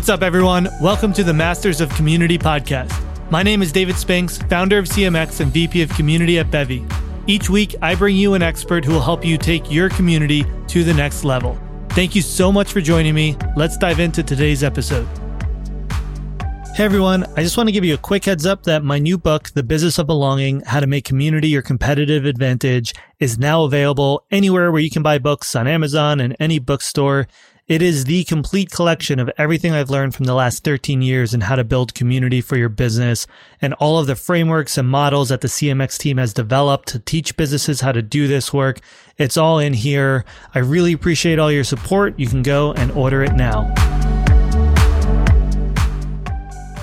What's up, everyone? Welcome to the Masters of Community podcast. My name is David Spinks, founder of CMX and VP of Community at Bevy. Each week, I bring you an expert who will help you take your community to the next level. Thank you so much for joining me. Let's dive into today's episode. Hey everyone, I just want to give you a quick heads up that my new book, The Business of Belonging How to Make Community Your Competitive Advantage, is now available anywhere where you can buy books on Amazon and any bookstore. It is the complete collection of everything I've learned from the last 13 years in how to build community for your business and all of the frameworks and models that the CMX team has developed to teach businesses how to do this work. It's all in here. I really appreciate all your support. You can go and order it now.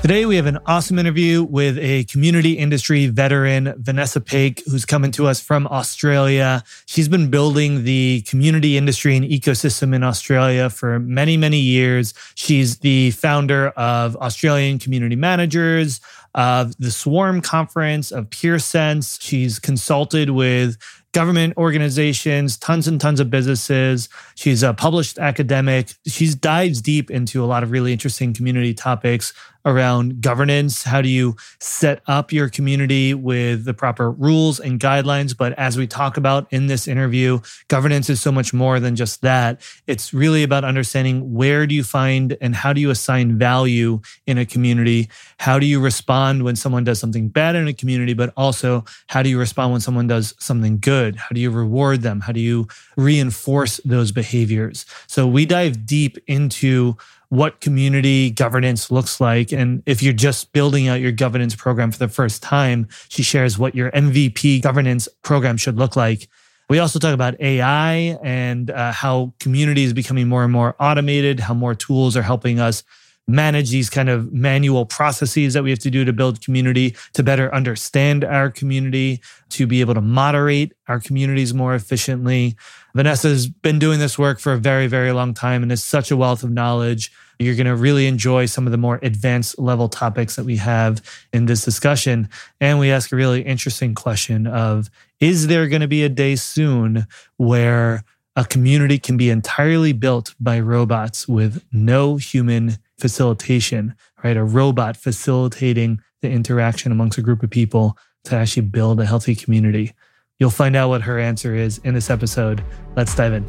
Today, we have an awesome interview with a community industry veteran, Vanessa Paech, who's coming to us from Australia. She's been building the community industry and ecosystem in Australia for many, many years. She's the founder of Australian Community Managers, of the Swarm Conference, of PeerSense. She's consulted with government organizations, tons and tons of businesses. She's a published academic. She dives deep into a lot of really interesting community topics around governance. How do you set up your community with the proper rules and guidelines? But as we talk about in this interview, governance is so much more than just that. It's really about understanding where do you find and how do you assign value in a community? How do you respond when someone does something bad in a community? But also, how do you respond when someone does something good? How do you reward them? How do you reinforce those behaviors? So we dive deep into what community governance looks like. And if you're just building out your governance program for the first time, she shares what your MVP governance program should look like. We also talk about AI and uh, how community is becoming more and more automated, how more tools are helping us manage these kind of manual processes that we have to do to build community, to better understand our community, to be able to moderate our communities more efficiently. Vanessa's been doing this work for a very, very long time and is such a wealth of knowledge. You're going to really enjoy some of the more advanced level topics that we have in this discussion. And we ask a really interesting question of, is there going to be a day soon where a community can be entirely built by robots with no human facilitation, right? A robot facilitating the interaction amongst a group of people to actually build a healthy community. You'll find out what her answer is in this episode. Let's dive in.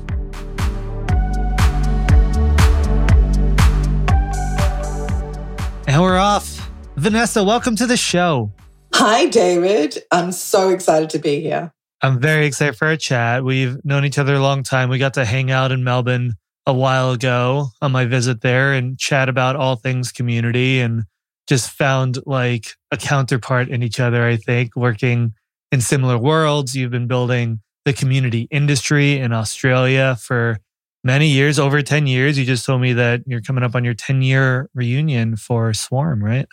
And we're off. Vanessa, welcome to the show. Hi, David. I'm so excited to be here. I'm very excited for our chat. We've known each other a long time. We got to hang out in Melbourne a while ago on my visit there and chat about all things community and just found like a counterpart in each other, I think, working in similar worlds. You've been building the community industry in Australia for many years, over 10 years. You just told me that you're coming up on your 10 year reunion for Swarm, right?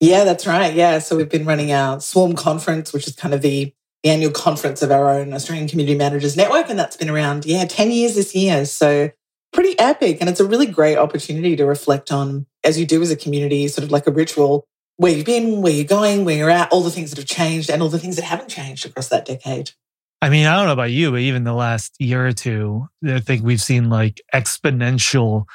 Yeah, that's right. Yeah. So we've been running our Swarm conference, which is kind of the, the annual conference of our own Australian Community Managers Network. And that's been around, yeah, 10 years this year. So pretty epic. And it's a really great opportunity to reflect on, as you do as a community, sort of like a ritual, where you've been, where you're going, where you're at, all the things that have changed and all the things that haven't changed across that decade. I mean, I don't know about you, but even the last year or two, I think we've seen like exponential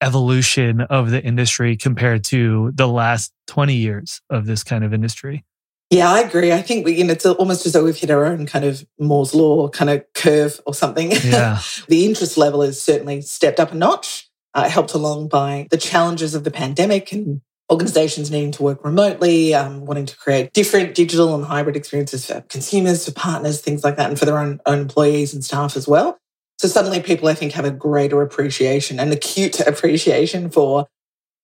evolution of the industry compared to the last 20 years of this kind of industry. Yeah, I agree. I think we, you know, it's almost as though we've hit our own kind of Moore's law kind of curve or something. Yeah. the interest level has certainly stepped up a notch, uh, helped along by the challenges of the pandemic and organizations needing to work remotely, um, wanting to create different digital and hybrid experiences for consumers, for partners, things like that, and for their own, own employees and staff as well. So suddenly people, I think, have a greater appreciation, an acute appreciation for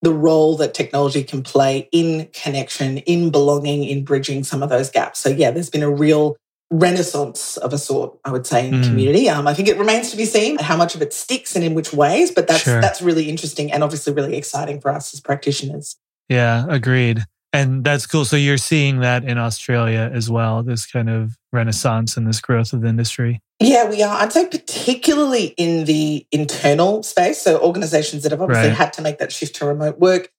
the role that technology can play in connection, in belonging, in bridging some of those gaps. So, yeah, there's been a real renaissance of a sort, I would say, in mm. community. Um, I think it remains to be seen how much of it sticks and in which ways, but that's sure. that's really interesting and obviously really exciting for us as practitioners. Yeah, agreed. And that's cool. So you're seeing that in Australia as well, this kind of renaissance and this growth of the industry. Yeah, we are. I'd say particularly in the internal space. So organizations that have obviously right. had to make that shift to remote work.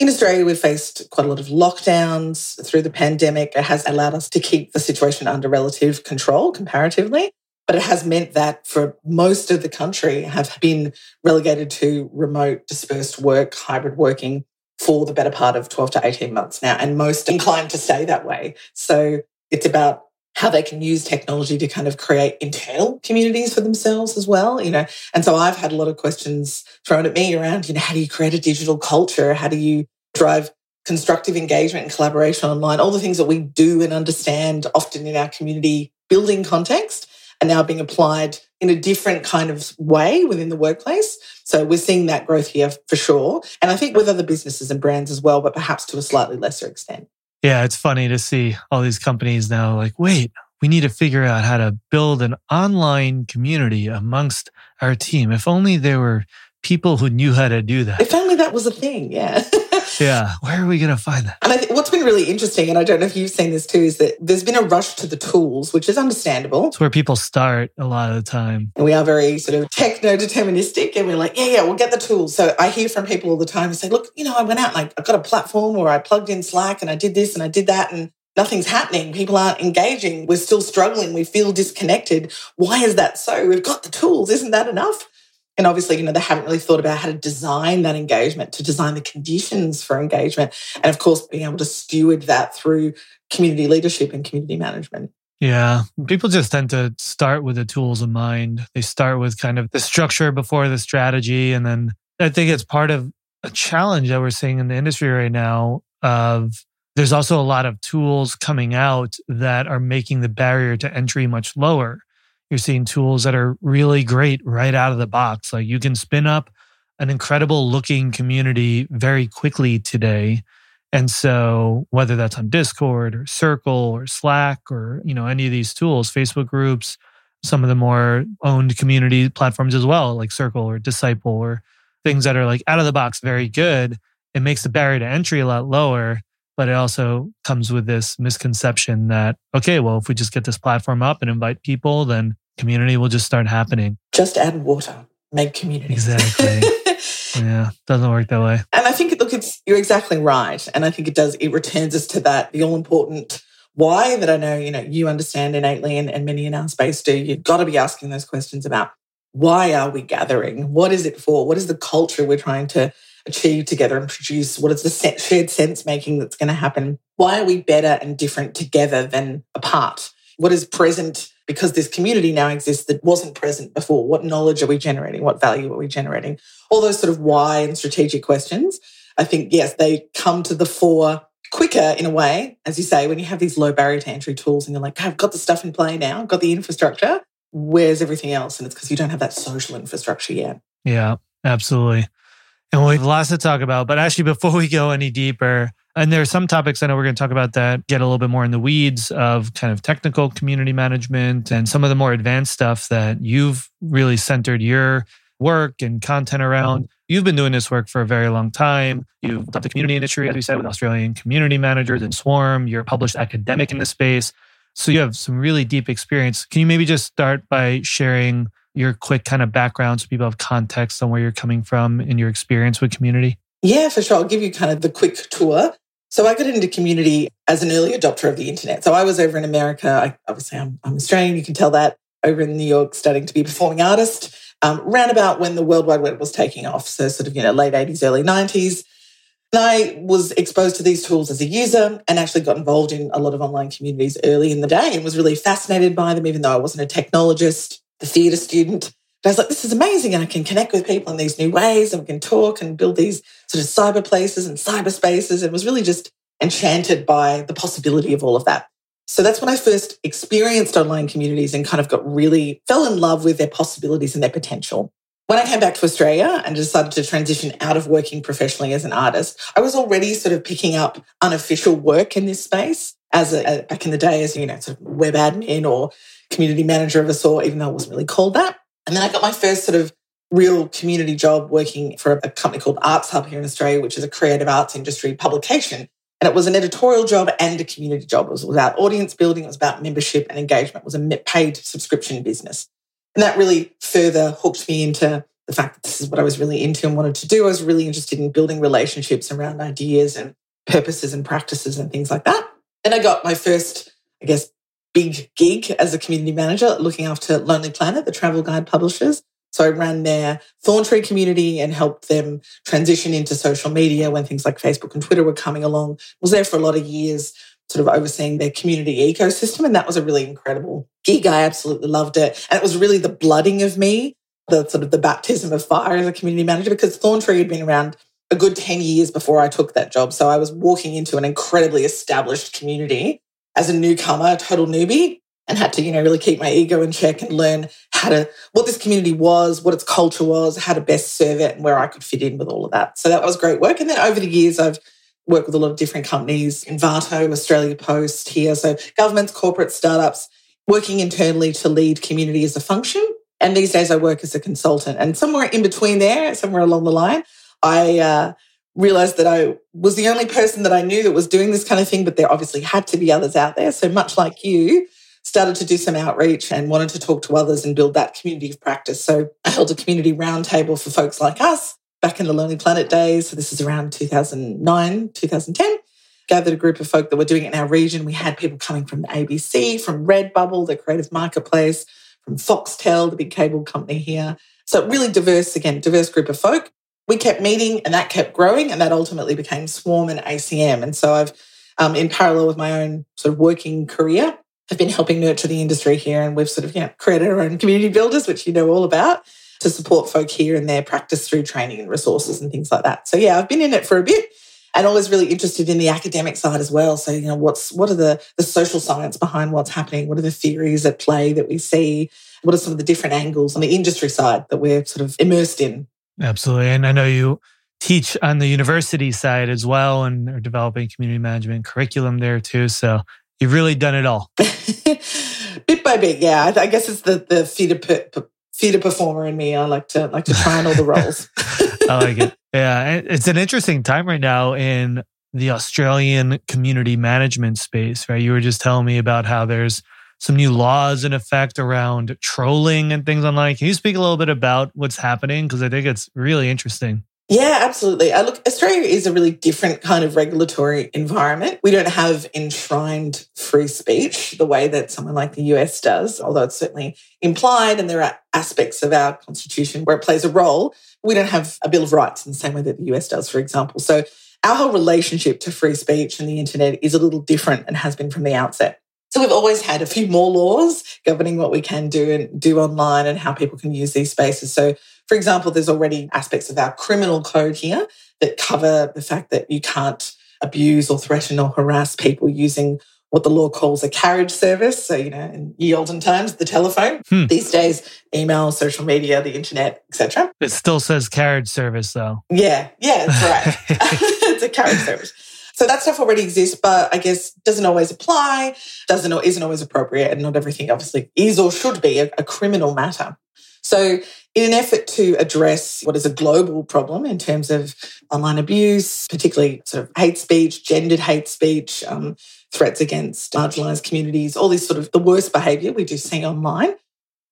In Australia, we've faced quite a lot of lockdowns through the pandemic. It has allowed us to keep the situation under relative control comparatively. But it has meant that for most of the country have been relegated to remote dispersed work, hybrid working for the better part of 12 to 18 months now, and most inclined to stay that way. So it's about how they can use technology to kind of create internal communities for themselves as well, you know. And so I've had a lot of questions thrown at me around, you know, how do you create a digital culture? How do you drive constructive engagement and collaboration online? All the things that we do and understand often in our community building context are now being applied in a different kind of way within the workplace. So we're seeing that growth here for sure. And I think with other businesses and brands as well, but perhaps to a slightly lesser extent. Yeah, it's funny to see all these companies now like, wait, we need to figure out how to build an online community amongst our team. If only there were people who knew how to do that. If only that was a thing, yeah. yeah. Where are we going to find that? And I think what's been really interesting, and I don't know if you've seen this too, is that there's been a rush to the tools, which is understandable. It's where people start a lot of the time. And we are very sort of techno deterministic, and we're like, yeah, yeah, we'll get the tools. So I hear from people all the time and say, look, you know, I went out and I, I got a platform or I plugged in Slack and I did this and I did that. And nothing's happening. People aren't engaging. We're still struggling. We feel disconnected. Why is that so? We've got the tools. Isn't that enough? And obviously, you know, they haven't really thought about how to design that engagement, to design the conditions for engagement. And of course, being able to steward that through community leadership and community management. Yeah. People just tend to start with the tools in mind. They start with kind of the structure before the strategy. And then I think it's part of a challenge that we're seeing in the industry right now of there's also a lot of tools coming out that are making the barrier to entry much lower. You're seeing tools that are really great right out of the box. Like you can spin up an incredible looking community very quickly today. And so whether that's on Discord or Circle or Slack or, you know, any of these tools, Facebook groups, some of the more owned community platforms as well, like Circle or Disciple or things that are like out of the box very good, it makes the barrier to entry a lot lower but it also comes with this misconception that okay well if we just get this platform up and invite people then community will just start happening. Just add water. Make community. Exactly. Yeah doesn't work that way. And i think look it's you're exactly right. And i think it does it returns us to that the all important why that i know you know you understand innately and, and many in our space do. You've got to be asking those questions about why are we gathering? What is it for? What is the culture we're trying to achieve together and produce? What is the shared sense making that's going to happen? Why are we better and different together than apart? What is present because this community now exists that wasn't present before? What knowledge are we generating? What value are we generating? All those sort of why and strategic questions. I think, yes, they come to the fore quicker in a way, as you say, when you have these low barrier to entry tools and you're like, I've got the stuff in play now, I've got the infrastructure. Where's everything else? And it's because you don't have that social infrastructure yet. Yeah, absolutely. And we have lots to talk about. But actually, before we go any deeper, and there are some topics I know we're going to talk about that get a little bit more in the weeds of kind of technical community management and some of the more advanced stuff that you've really centered your work and content around. You've been doing this work for a very long time. You've done the community industry, as we said, with Australian community managers and Swarm. You're a published academic in the space. So you have some really deep experience. Can you maybe just start by sharing your quick kind of background so people have context on where you're coming from and your experience with community? Yeah, for sure. I'll give you kind of the quick tour. So I got into community as an early adopter of the internet. So I was over in America. I, obviously, I'm, I'm Australian. You can tell that over in New York, studying to be a performing artist. Um, about when the World Wide Web was taking off, so sort of you know late 80s, early 90s. And I was exposed to these tools as a user and actually got involved in a lot of online communities early in the day and was really fascinated by them, even though I wasn't a technologist the theatre student. I was like, this is amazing. And I can connect with people in these new ways and we can talk and build these sort of cyber places and cyber spaces. And was really just enchanted by the possibility of all of that. So that's when I first experienced online communities and kind of got really fell in love with their possibilities and their potential. When I came back to Australia and decided to transition out of working professionally as an artist, I was already sort of picking up unofficial work in this space as a back in the day as you know sort of web admin or community manager of a sort, even though it wasn't really called that. And then I got my first sort of real community job working for a company called Arts Hub here in Australia, which is a creative arts industry publication. And it was an editorial job and a community job. It was about audience building, it was about membership and engagement. It was a paid subscription business. And that really further hooked me into the fact that this is what I was really into and wanted to do. I was really interested in building relationships around ideas and purposes and practices and things like that. And I got my first, I guess, big gig as a community manager, looking after Lonely Planet, the travel guide publishers. So I ran their Thorntree community and helped them transition into social media when things like Facebook and Twitter were coming along. Was there for a lot of years, sort of overseeing their community ecosystem. And that was a really incredible gig. I absolutely loved it. And it was really the blooding of me, the sort of the baptism of fire as a community manager, because Thorntree had been around a good 10 years before I took that job. So I was walking into an incredibly established community as a newcomer, total newbie, and had to, you know, really keep my ego in check and learn how to, what this community was, what its culture was, how to best serve it, and where I could fit in with all of that. So that was great work. And then over the years, I've worked with a lot of different companies, Envato, Australia Post here. So governments, corporate startups, working internally to lead community as a function. And these days I work as a consultant. And somewhere in between there, somewhere along the line, I uh, realized that I was the only person that I knew that was doing this kind of thing, but there obviously had to be others out there. So much like you, started to do some outreach and wanted to talk to others and build that community of practice. So I held a community roundtable for folks like us back in the Lonely Planet days. So this is around 2009, 2010. Gathered a group of folk that were doing it in our region. We had people coming from the ABC, from Redbubble, the creative marketplace, from Foxtel, the big cable company here. So really diverse, again, diverse group of folk. We kept meeting and that kept growing and that ultimately became Swarm and ACM. And so I've, um, in parallel with my own sort of working career, have been helping nurture the industry here. And we've sort of, you know, created our own community builders, which you know all about to support folk here in their practice through training and resources and things like that. So yeah, I've been in it for a bit and always really interested in the academic side as well. So, you know, what's what are the the social science behind what's happening? What are the theories at play that we see? What are some of the different angles on the industry side that we're sort of immersed in? Absolutely. And I know you teach on the university side as well and are developing community management curriculum there too. So you've really done it all. bit by bit, yeah. I guess it's the the theater theater performer in me. I like to like to try on all the roles. I like it. Yeah, it's an interesting time right now in the Australian community management space, right? You were just telling me about how there's some new laws in effect around trolling and things online. Can you speak a little bit about what's happening? Because I think it's really interesting. Yeah, absolutely. Uh, look, Australia is a really different kind of regulatory environment. We don't have enshrined free speech the way that someone like the US does, although it's certainly implied and there are aspects of our constitution where it plays a role. We don't have a Bill of Rights in the same way that the US does, for example. So our whole relationship to free speech and the internet is a little different and has been from the outset. So we've always had a few more laws governing what we can do and do online and how people can use these spaces. So for example, there's already aspects of our criminal code here that cover the fact that you can't abuse or threaten or harass people using what the law calls a carriage service. So, you know, in ye olden times, the telephone. Hmm. These days, email, social media, the internet, etc. It still says carriage service, though. Yeah, yeah, that's right. it's a carriage service. So that stuff already exists, but I guess doesn't always apply, doesn't or isn't always appropriate, and not everything obviously is or should be a, a criminal matter. So in an effort to address what is a global problem in terms of online abuse, particularly sort of hate speech, gendered hate speech, um, threats against marginalised communities, all this sort of the worst behaviour we do see online.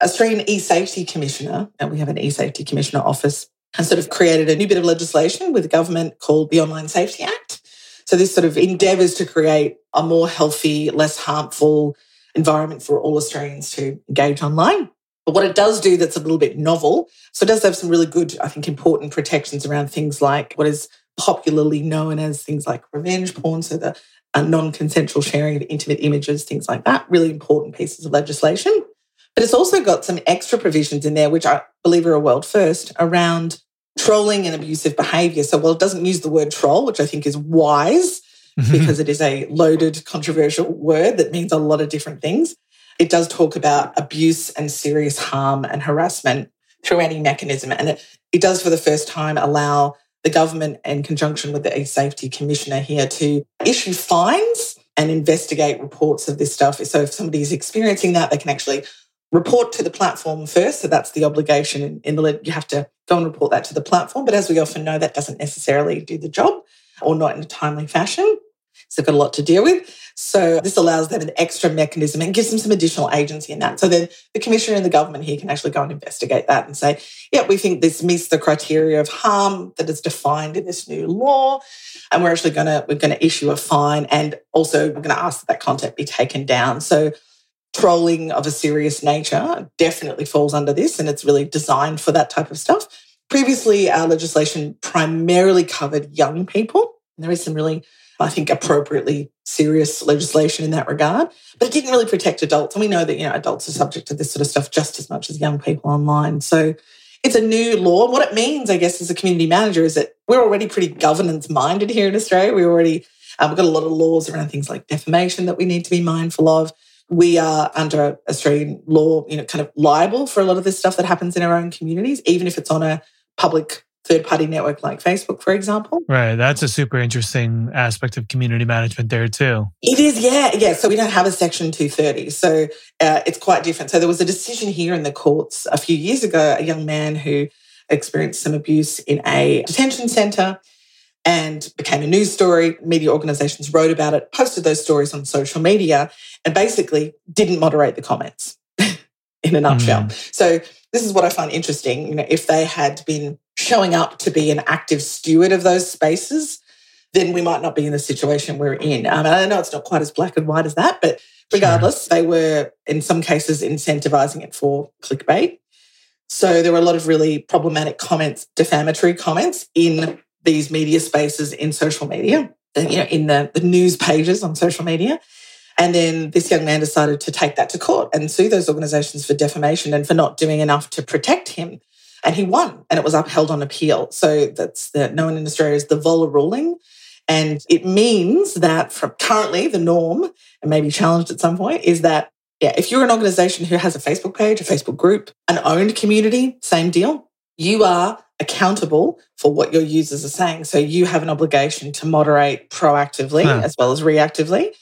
Australian e-safety commissioner, and we have an e-safety commissioner office, has sort of created a new bit of legislation with the government called the Online Safety Act. So this sort of endeavours to create a more healthy, less harmful environment for all Australians to engage online. But what it does do that's a little bit novel, so it does have some really good, I think, important protections around things like what is popularly known as things like revenge porn, so the uh, non consensual sharing of intimate images, things like that. Really important pieces of legislation. But it's also got some extra provisions in there, which I believe are a world first, around trolling and abusive behavior. So while it doesn't use the word troll, which I think is wise mm-hmm. because it is a loaded, controversial word that means a lot of different things, it does talk about abuse and serious harm and harassment through any mechanism. And it, it does, for the first time, allow the government, in conjunction with the e-safety commissioner here, to issue fines and investigate reports of this stuff. So if somebody is experiencing that, they can actually report to the platform first. So that's the obligation in, the you have to go and report that to the platform. But as we often know, that doesn't necessarily do the job or not in a timely fashion. So they've got a lot to deal with. So this allows them an extra mechanism and gives them some additional agency in that. So then the commissioner and the government here can actually go and investigate that and say, yeah, we think this meets the criteria of harm that is defined in this new law. And we're actually to, we're going to issue a fine. And also we're going to ask that that content be taken down. So trolling of a serious nature definitely falls under this and it's really designed for that type of stuff. Previously, our legislation primarily covered young people. And there is some really, I think, appropriately serious legislation in that regard, but it didn't really protect adults. And we know that, you know, adults are subject to this sort of stuff just as much as young people online. So it's a new law. What it means, I guess, as a community manager is that we're already pretty governance minded here in Australia. We already, uh, we've got a lot of laws around things like defamation that we need to be mindful of. We are under Australian law, you know, kind of liable for a lot of this stuff that happens in our own communities, even if it's on a public third party network like Facebook, for example. Right. That's a super interesting aspect of community management there, too. It is, yeah. Yeah. So we don't have a Section 230. So uh, it's quite different. So there was a decision here in the courts a few years ago, a young man who experienced some abuse in a detention centre and became a news story. Media organizations wrote about it, posted those stories on social media, and basically didn't moderate the comments in a nutshell. Mm. So this is what I find interesting. You know, if they had been showing up to be an active steward of those spaces, then we might not be in the situation we're in. Um, I know it's not quite as black and white as that, but regardless, sure. they were in some cases incentivizing it for clickbait. So there were a lot of really problematic comments, defamatory comments in these media spaces in social media, uh, you know, in the, the news pages on social media. And then this young man decided to take that to court and sue those organizations for defamation and for not doing enough to protect him and he won and it was upheld on appeal. So that's the, known in Australia as the Voller ruling. And it means that from currently the norm, and maybe challenged at some point, is that yeah, if you're an organization who has a Facebook page, a Facebook group, an owned community, same deal, you are accountable for what your users are saying. So you have an obligation to moderate proactively huh. as well as reactively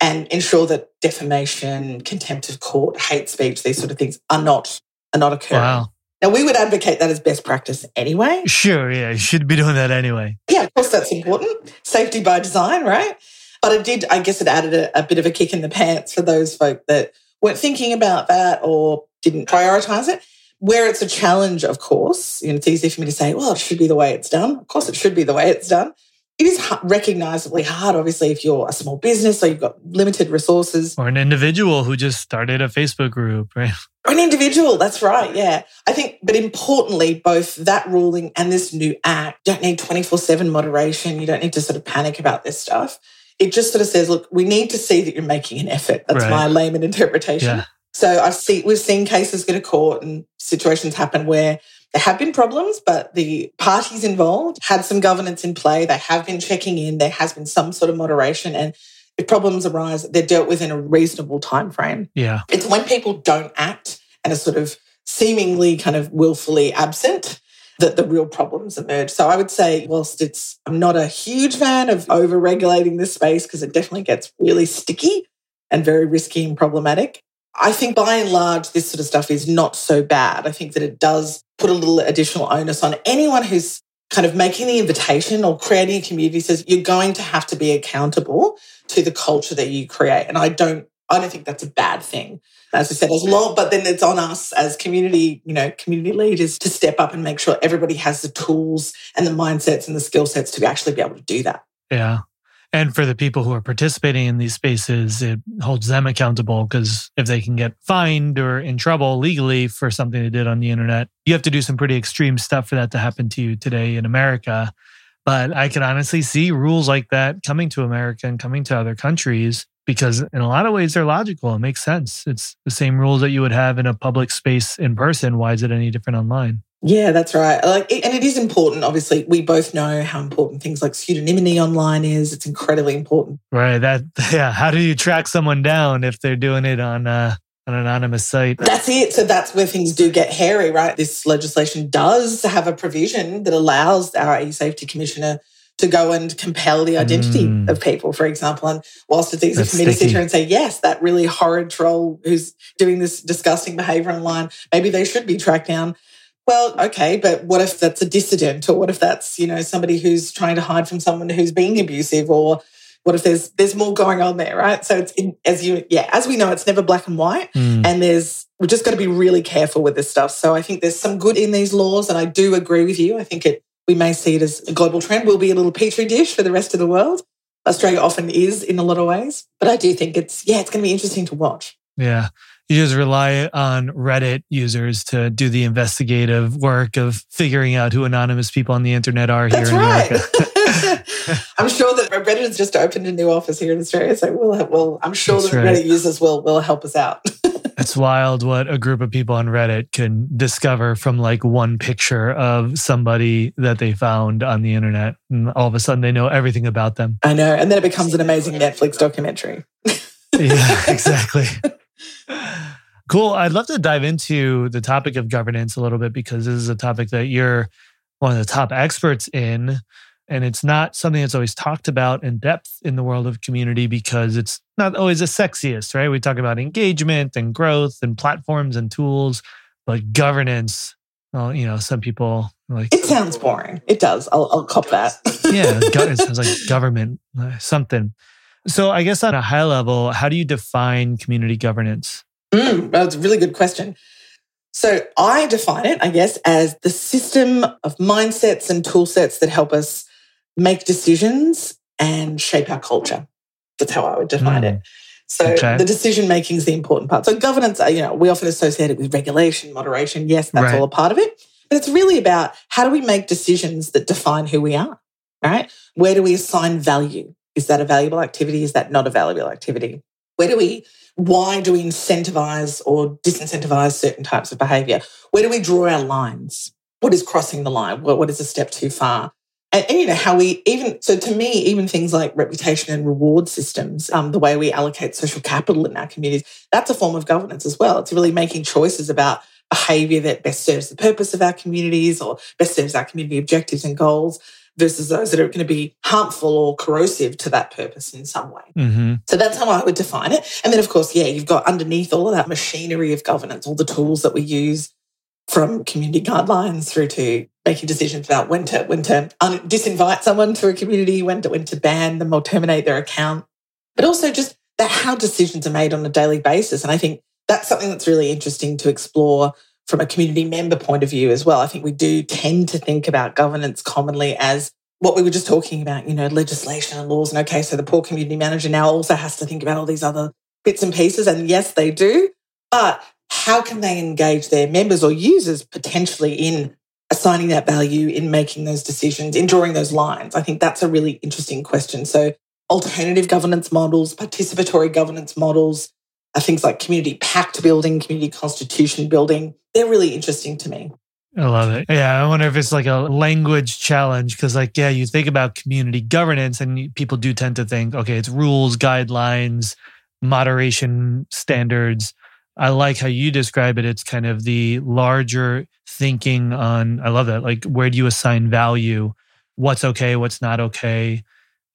and ensure that defamation, contempt of court, hate speech, these sort of things are not are not occurring. Wow. Now, we would advocate that as best practice anyway. Sure, yeah, you should be doing that anyway. Yeah, of course, that's important. Safety by design, right? But it did, I guess, it added a, a bit of a kick in the pants for those folk that weren't thinking about that or didn't prioritize it. Where it's a challenge, of course, you know, it's easy for me to say, well, it should be the way it's done. Of course, it should be the way it's done it is recognizably hard, obviously, if you're a small business or you've got limited resources. Or an individual who just started a Facebook group, right? Or an individual, that's right, yeah. I think, but importantly, both that ruling and this new act don't need 24 7 moderation. You don't need to sort of panic about this stuff. It just sort of says, look, we need to see that you're making an effort. That's right. my layman interpretation. Yeah. So I've seen, we've seen cases go to court and situations happen where there have been problems, but the parties involved had some governance in play. They have been checking in. There has been some sort of moderation. And if problems arise, they're dealt with in a reasonable time frame. Yeah. It's when people don't act and are sort of seemingly kind of willfully absent that the real problems emerge. So I would say, whilst it's I'm not a huge fan of over regulating this space because it definitely gets really sticky and very risky and problematic. I think by and large, this sort of stuff is not so bad. I think that it does put a little additional onus on anyone who's kind of making the invitation or creating a community says you're going to have to be accountable to the culture that you create. And I don't, I don't think that's a bad thing. As I said, as long, but then it's on us as community, you know, community leaders to step up and make sure everybody has the tools and the mindsets and the skill sets to actually be able to do that. Yeah. And for the people who are participating in these spaces, it holds them accountable because if they can get fined or in trouble legally for something they did on the internet, you have to do some pretty extreme stuff for that to happen to you today in America. But I can honestly see rules like that coming to America and coming to other countries because in a lot of ways they're logical. It makes sense. It's the same rules that you would have in a public space in person. Why is it any different online? Yeah, that's right. Like, and it is important. Obviously, we both know how important things like pseudonymity online is. It's incredibly important. Right. That. Yeah. How do you track someone down if they're doing it on uh, an anonymous site? That's it. So that's where things do get hairy, right? This legislation does have a provision that allows our e-safety commissioner to go and compel the identity mm. of people, for example. And whilst it's easy That's for me sticky. to sit here and say, yes, that really horrid troll who's doing this disgusting behavior online, maybe they should be tracked down. Well, okay, but what if that's a dissident or what if that's, you know, somebody who's trying to hide from someone who's being abusive or what if there's there's more going on there, right? So it's in, as you yeah, as we know it's never black and white mm. and there's we've just got to be really careful with this stuff. So I think there's some good in these laws and I do agree with you. I think it we may see it as a global trend. We'll be a little petri dish for the rest of the world. Australia often is in a lot of ways, but I do think it's yeah, it's going to be interesting to watch. Yeah. You just rely on Reddit users to do the investigative work of figuring out who anonymous people on the internet are here That's in right. America. I'm sure that Reddit has just opened a new office here in Australia. So we'll, have, well, I'm sure That's that right. Reddit users will will help us out. It's wild what a group of people on Reddit can discover from like one picture of somebody that they found on the internet. And all of a sudden they know everything about them. I know, and then it becomes an amazing Netflix documentary. yeah, exactly. Cool. I'd love to dive into the topic of governance a little bit because this is a topic that you're one of the top experts in. And it's not something that's always talked about in depth in the world of community because it's not always the sexiest, right? We talk about engagement and growth and platforms and tools, but governance, well, you know, some people like It sounds boring. It does. I'll, I'll cop that. yeah, it sounds like government, uh, something. So, I guess on a high level, how do you define community governance? Mm, that's a really good question. So I define it, I guess, as the system of mindsets and tool sets that help us make decisions and shape our culture. That's how I would define Mm. it. So Okay. the decision making is the important part. So governance, uh, you know, we often associate it with regulation, moderation. Yes, that's Right. all a part of it. But it's really about how do we make decisions that define who we are, right? Where do we assign value? Is that a valuable activity? Is that not a valuable activity? Where do we, why do we incentivize or disincentivize certain types of behavior? Where do we draw our lines? What is crossing the line? What, what is a step too far? And, and, you know how we even so to me even things like reputation and reward systems um, the way we allocate social capital in our communities that's a form of governance as well it's really making choices about behavior that best serves the purpose of our communities or best serves our community objectives and goals versus those that are going to be harmful or corrosive to that purpose in some way Mm-hmm. so that's how I would define it. And then, of course, yeah, you've got underneath all of that machinery of governance, all the tools that we use from community guidelines through to making decisions about when to when to un- disinvite someone to a community, when to when to ban them or terminate their account, but also just that how decisions are made on a daily basis. And I think that's something that's really interesting to explore from a community member point of view as well. I think we do tend to think about governance commonly as what we were just talking about, you know, legislation and laws. And okay, so the poor community manager now also has to think about all these other bits and pieces. And yes, they do. But how can they engage their members or users potentially in assigning that value, in making those decisions, in drawing those lines? I think that's a really interesting question. So, alternative governance models, participatory governance models, Uh, things like community pact building, community constitution building, they're really interesting to me. I love it. Yeah, I wonder if it's like a language challenge because, like, yeah, you think about community governance, and people do tend to think, okay, it's rules, guidelines, moderation standards. I like how you describe it. It's kind of the larger thinking on. I love that. Like, where do you assign value? What's okay? What's not okay?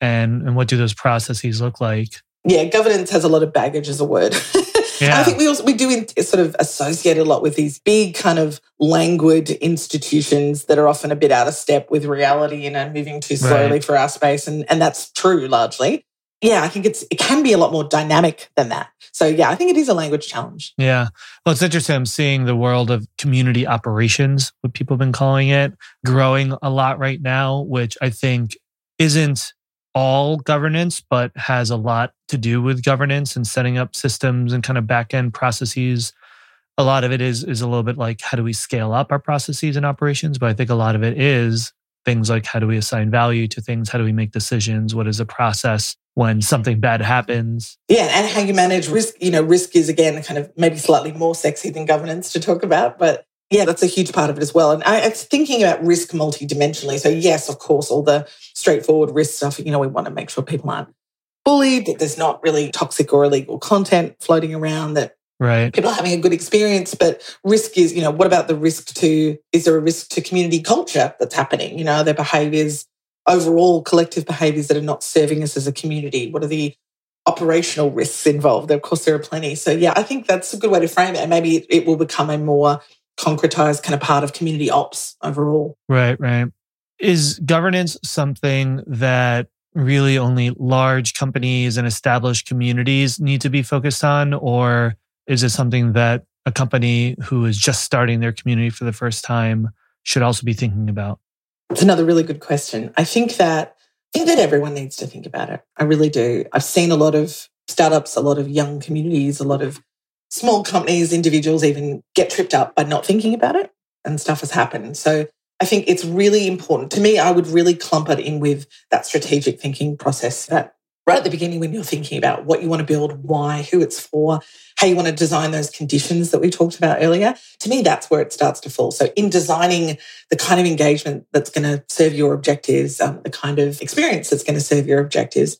And and what do those processes look like? Yeah, governance has a lot of baggage as a word. And I think we also we do in, sort of associate a lot with these big kind of languid institutions that are often a bit out of step with reality, you know, moving too slowly Right. for our space, and and that's true largely. Yeah, I think it's it can be a lot more dynamic than that. So yeah, I think it is a language challenge. Yeah. Well, it's interesting. I'm seeing the world of community operations, what people have been calling it, growing a lot right now, which I think isn't all governance, but has a lot to do with governance and setting up systems and kind of back end processes. A lot of it is is a little bit like how do we scale up our processes and operations, but I think a lot of it is things like how do we assign value to things, how do we make decisions, what is the process when something bad happens. Yeah, and how you manage risk. You know, risk is again kind of maybe slightly more sexy than governance to talk about, but yeah, that's a huge part of it as well. And I, it's thinking about risk multidimensionally. So yes, of course, all the straightforward risk stuff. You know, we want to make sure people aren't bullied, that there's not really toxic or illegal content floating around, that Right. people are having a good experience. But risk is, you know, what about the risk to? Is there a risk to community culture that's happening? You know, their behaviours overall collective behaviors that are not serving us as a community? What are the operational risks involved? Of course, there are plenty. So, yeah, I think that's a good way to frame it. And maybe it will become a more concretized kind of part of community ops overall. Right, right. Is governance something that really only large companies and established communities need to be focused on? Or is it something that a company who is just starting their community for the first time should also be thinking about? It's another really good question. I think that I think that everyone needs to think about it. I really do. I've seen a lot of startups, a lot of young communities, a lot of small companies, individuals even get tripped up by not thinking about it and stuff has happened. So I think it's really important. To me, I would really clump it in with that strategic thinking process that right at the beginning when you're thinking about what you want to build, why, who it's for, how you want to design those conditions that we talked about earlier. To me, that's where it starts to fall. So in designing the kind of engagement that's going to serve your objectives, um, the kind of experience that's going to serve your objectives,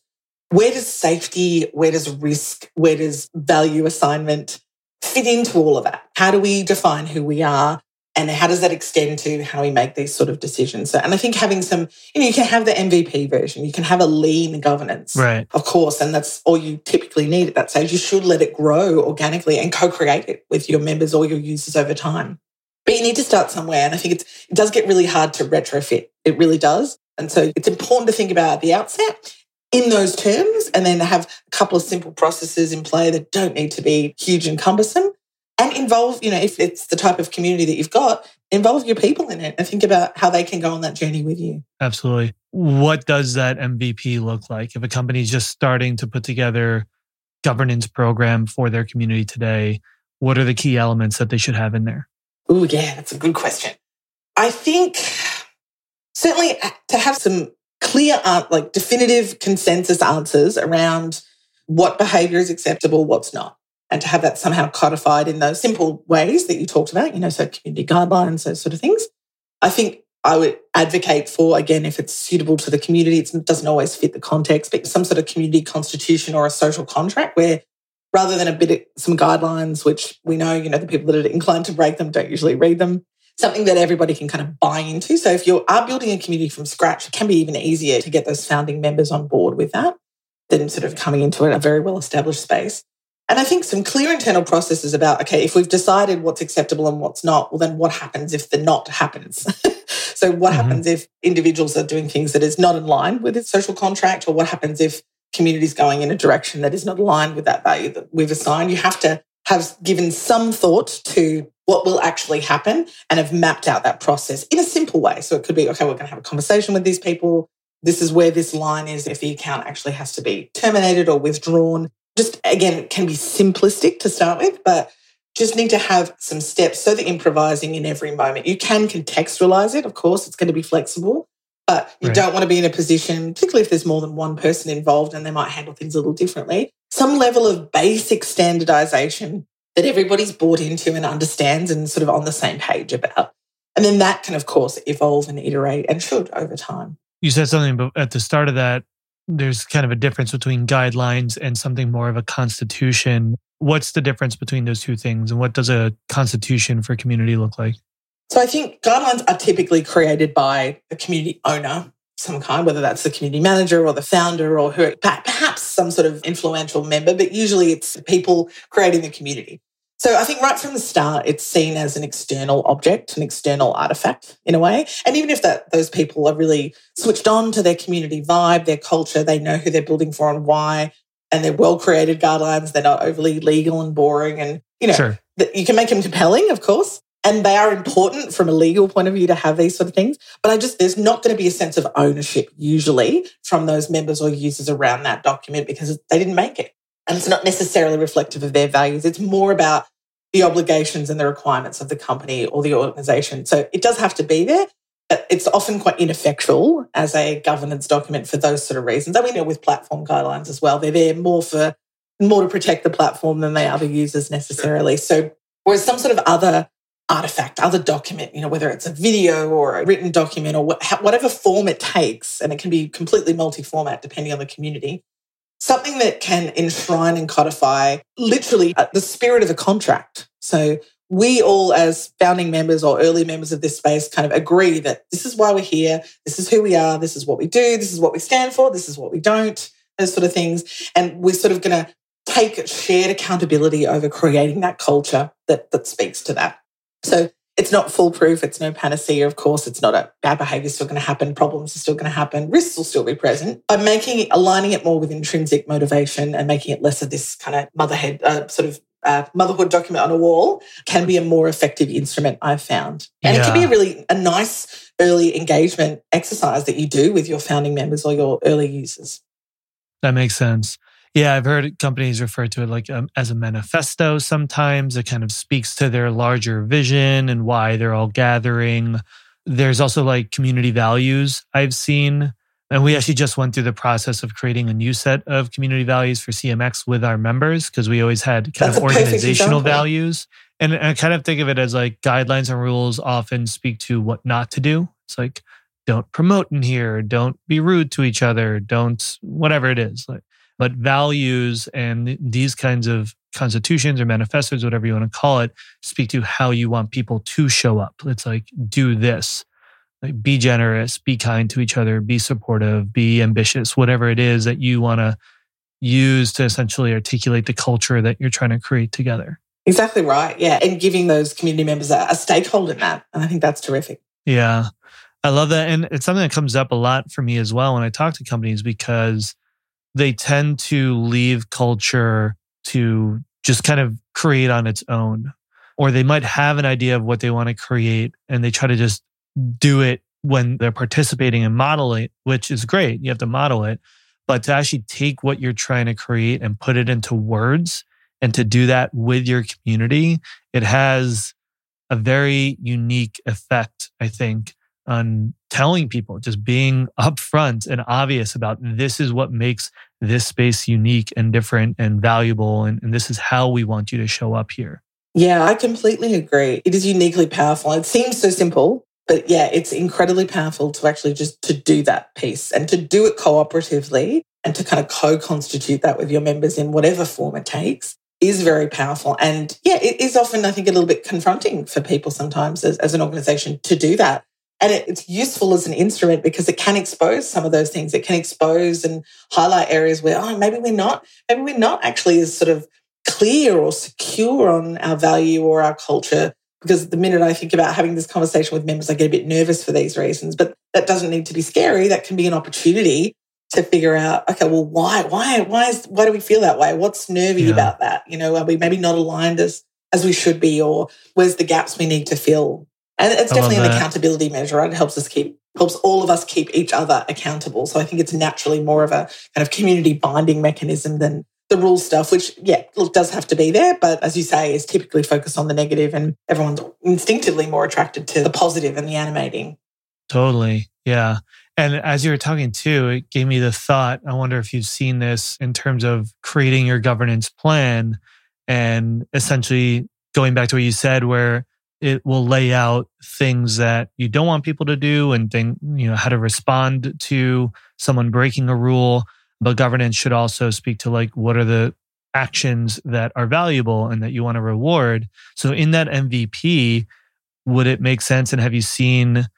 where does safety, where does risk, where does value assignment fit into all of that? How do we define who we are? and how does that extend to how we make these sort of decisions? So and i think having some you know you can have the mvp version. You can have a lean governance right. of course and that's all you typically need at that stage. You should let it grow organically and co-create it with your members or your users over time. But you need to start somewhere and i think it's, it does get really hard to retrofit. It really does. And so it's important to think about at the outset in those terms and then have a couple of simple processes in play that don't need to be huge and cumbersome and involve, you know, if it's the type of community that you've got, involve your people in it and think about how they can go on that journey with you. Absolutely. What does that MVP look like? If a company is just starting to put together governance program for their community today, what are the key elements that they should have in there? Oh, yeah, that's a good question. I think certainly uh, to have some clear, like definitive consensus answers around what behavior is acceptable, what's not and to have that somehow codified in those simple ways that you talked about, you know, so community guidelines, those sort of things. I think I would advocate for, again, if it's suitable to the community, it doesn't always fit the context, but some sort of community constitution or a social contract where rather than a bit of some guidelines, which we know, you know, the people that are inclined to break them don't usually read them, something that everybody can kind of buy into. So if you are building a community from scratch, it can be even easier to get those founding members on board with that than sort of coming into a very well established space. And I think some clear internal processes about, okay, if we've decided what's acceptable and what's not, well, then what happens if the not happens? so what mm-hmm. happens if individuals are doing things that is not in line with its social contract? Or what happens if communities going in a direction that is not aligned with that value that we've assigned? You have to have given some thought to what will actually happen and have mapped out that process in a simple way. So it could be, okay, we're going to have a conversation with these people. This is where this line is if the account actually has to be terminated or withdrawn just again can be simplistic to start with, but just need to have some steps so that improvising in every moment. You can contextualize it, of course, it's going to be flexible, but you right. don't want to be in a position, particularly if there's more than one person involved and they might handle things a little differently. Some level of basic standardization that everybody's bought into and understands and sort of on the same page about. And then that can, of course, evolve and iterate and should over time. You said something at the start of that there's kind of a difference between guidelines and something more of a constitution. What's the difference between those two things and what does a constitution for community look like? So I think guidelines are typically created by a community owner some kind, whether that's the community manager or the founder or who, perhaps some sort of influential member, but usually it's people creating the community. So I think right from the start, it's seen as an external object, an external artifact in a way. And even if that those people are really switched on to their community vibe, their culture, they know who they're building for and why, and they're well created guidelines. They're not overly legal and boring, and you know sure. you can make them compelling, of course. And they are important from a legal point of view to have these sort of things. But I just, there's not going to be a sense of ownership usually from those members or users around that document because they didn't make it. And it's not necessarily reflective of their values. It's more about the obligations and the requirements of the company or the organization. So it does have to be there. But it's often quite ineffectual as a governance document for those sort of reasons. And we know with platform guidelines as well, they're there more for more to protect the platform than they are the users necessarily. So whereas some sort of other artifact, other document, you know, whether it's a video or a written document or whatever form it takes, and it can be completely multi-format depending on the community, something that can enshrine and codify literally uh, the spirit of a contract. So we all, as founding members or early members of this space, kind of agree that this is why we're here. This is who we are. This is what we do. This is what we stand for. This is what we don't, those sort of things. And we're sort of going to take shared accountability over creating that culture that, that speaks to that. So it's not foolproof. It's no panacea. Of course, it's not a bad behavior is still going to happen. Problems are still going to happen. Risks will still be present. By making it, aligning it more with intrinsic motivation and making it less of this kind of motherhead, uh, sort of uh, motherhood document on a wall can be a more effective instrument I've found. And yeah. it can be a really a nice early engagement exercise that you do with your founding members or your early users. That makes sense. Yeah, I've heard companies refer to it like um, as a manifesto sometimes. It kind of speaks to their larger vision and why they're all gathering. There's also like community values I've seen. And we actually just went through the process of creating a new set of community values for CMX with our members because we always had kind That's of organizational values. And I kind of think of it as like guidelines and rules often speak to what not to do. It's like, don't promote in here, don't be rude to each other, don't whatever it is. Like, but values and these kinds of constitutions or manifestos, whatever you want to call it, speak to how you want people to show up. It's like, do this, like, be generous, be kind to each other, be supportive, be ambitious, whatever it is that you want to use to essentially articulate the culture that you're trying to create together. Exactly right. Yeah. And giving those community members a, a stakeholder in that. And I think that's terrific. Yeah. I love that. And it's something that comes up a lot for me as well when I talk to companies because they tend to leave culture to just kind of create on its own. Or they might have an idea of what they want to create and they try to just do it when they're participating and modeling, which is great. You have to model it. But to actually take what you're trying to create and put it into words and to do that with your community, it has a very unique effect, I think, on telling people, just being upfront and obvious about this is what makes this space unique and different and valuable. And, and this is how we want you to show up here. Yeah, I completely agree. It is uniquely powerful. It seems so simple, but yeah, it's incredibly powerful to actually just to do that piece and to do it cooperatively and to kind of co-constitute that with your members in whatever form it takes is very powerful. And yeah, it is often, I think, a little bit confronting for people sometimes as, as an organization to do that. And it, it's useful as an instrument because it can expose some of those things. It can expose and highlight areas where, oh, maybe we're not, maybe we're not actually as sort of clear or secure on our value or our culture. Because the minute I think about having this conversation with members, I get a bit nervous for these reasons. But that doesn't need to be scary. That can be an opportunity to figure out, okay, well, why, why, why is, why do we feel that way? What's nervy yeah. about that? You know, are we maybe not aligned as, as we should be, or where's the gaps we need to fill? And it's definitely an accountability measure, right? It helps us keep, helps all of us keep each other accountable. So I think it's naturally more of a kind of community binding mechanism than the rule stuff, which, yeah, look, does have to be there. But as you say, is typically focused on the negative and everyone's instinctively more attracted to the positive and the animating. Totally. Yeah. And as you were talking too, it gave me the thought. I wonder if you've seen this in terms of creating your governance plan and essentially going back to what you said, where it will lay out things that you don't want people to do and think, you know, how to respond to someone breaking a rule. But governance should also speak to like, what are the actions that are valuable and that you want to reward? So in that MVP, would it make sense? And have you seen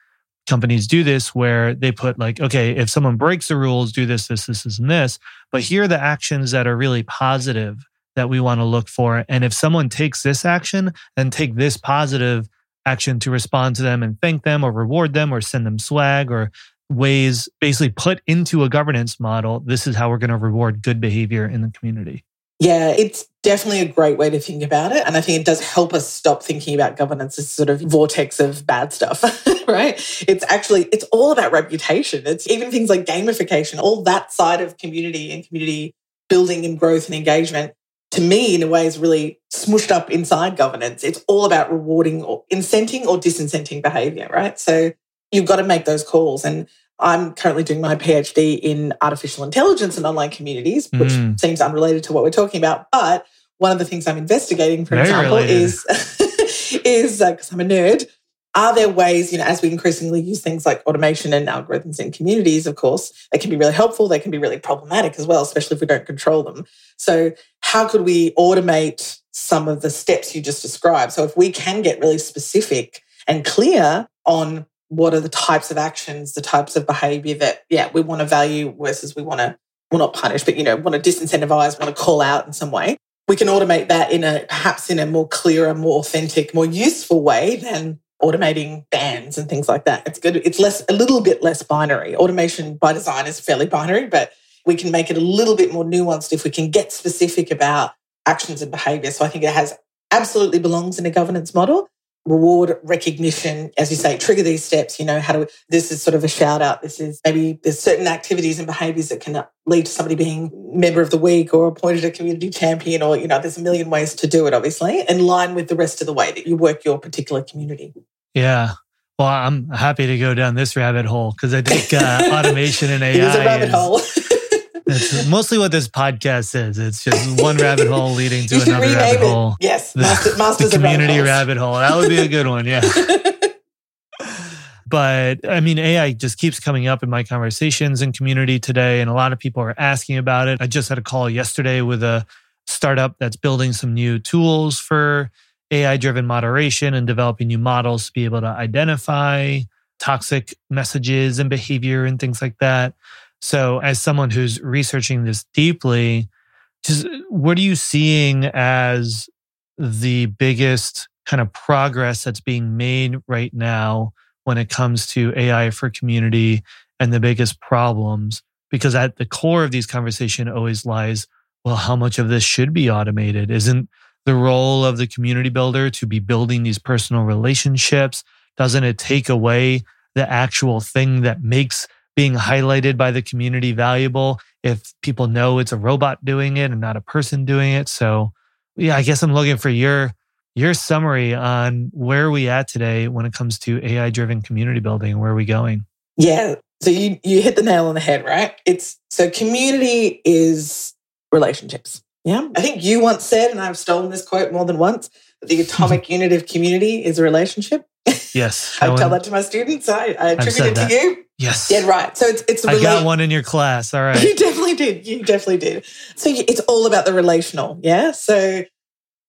companies do this where they put like, okay, if someone breaks the rules, do this, this, this, this, and this. But here are the actions that are really positive that we want to look for. And if someone takes this action, then take this positive action to respond to them and thank them or reward them or send them swag or ways basically put into a governance model. This is how we're going to reward good behavior in the community. Yeah, it's definitely a great way to think about it. And I think it does help us stop thinking about governance as sort of vortex of bad stuff, right? It's actually, it's all about reputation. It's even things like gamification, all that side of community and community building and growth and engagement. To me, in a way, is really smushed up inside governance. It's all about rewarding or incenting or disincenting behavior, right? So you've got to make those calls. And I'm currently doing my PhD in artificial intelligence and online communities, which mm. seems unrelated to what we're talking about. But one of the things I'm investigating, for Very example, related. is is because uh, I'm a nerd. Are there ways, you know, as we increasingly use things like automation and algorithms in communities, of course, they can be really helpful. They can be really problematic as well, especially if we don't control them. So, how could we automate some of the steps you just described? So, if we can get really specific and clear on what are the types of actions, the types of behavior that, yeah, we want to value versus we want to, well, not punish, but, you know, want to disincentivize, want to call out in some way. We can automate that in a perhaps in a more clearer, more authentic, more useful way than automating bans and things like that. It's good. It's less, a little bit less binary. Automation by design is fairly binary, but we can make it a little bit more nuanced if we can get specific about actions and behavior. So I think it has absolutely belongs in a governance model reward recognition, as you say, trigger these steps. You know, how do we, this is sort of a shout out. This is maybe there's certain activities and behaviors that can lead to somebody being member of the week or appointed a community champion, or, you know, there's a million ways to do it, obviously, in line with the rest of the way that you work your particular community. Yeah. Well, I'm happy to go down this rabbit hole because I think uh, automation and AI it is a rabbit is, hole. It's mostly what this podcast is. It's just one rabbit hole leading to another rabbit it. hole. Yes, The- master, masters the community rabbit hole. That would be a good one. Yeah. but I mean, AI just keeps coming up in my conversations and community today, and a lot of people are asking about it. I just had a call yesterday with a startup that's building some new tools for AI driven moderation and developing new models to be able to identify toxic messages and behavior and things like that. So, as someone who's researching this deeply, just what are you seeing as the biggest kind of progress that's being made right now when it comes to AI for community and the biggest problems? Because at the core of these conversation always lies, well, how much of this should be automated? Isn't the role of the community builder to be building these personal relationships? Doesn't it take away the actual thing that makes being highlighted by the community valuable if people know it's a robot doing it and not a person doing it? So, yeah, I guess I'm looking for your your summary on where we at today when it comes to AI driven community building. Where are we going? Yeah. So you you hit the nail on the head, right? It's so community is relationships. Yeah. I think you once said, and I've stolen this quote more than once, that the atomic unit of community is a relationship. Yes, I tell that to my students. I, I attribute it to that. you. Yes, Yeah, right. So it's it's a I got one in your class. All right. You definitely did. You definitely did. So it's all about the relational. Yeah. So,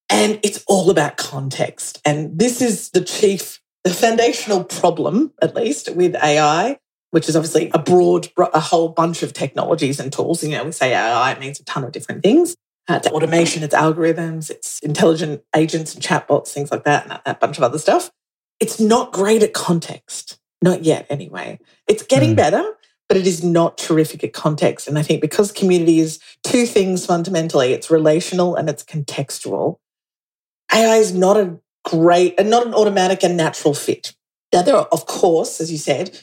and it's all about context. And this is the chief, the foundational problem, at least with AI, which is obviously a broad, a whole bunch of technologies and tools. You know, we say AI, it means a ton of different things. Uh, it's automation, it's algorithms, it's intelligent agents and chatbots, things like that, and a, a bunch of other stuff. It's not great at context. Not yet, anyway. It's getting Hmm. better but it is not terrific at context. And I think because community is two things fundamentally, it's relational and it's contextual. AI is not a great and not an automatic and natural fit. Now, there are, of course, as you said,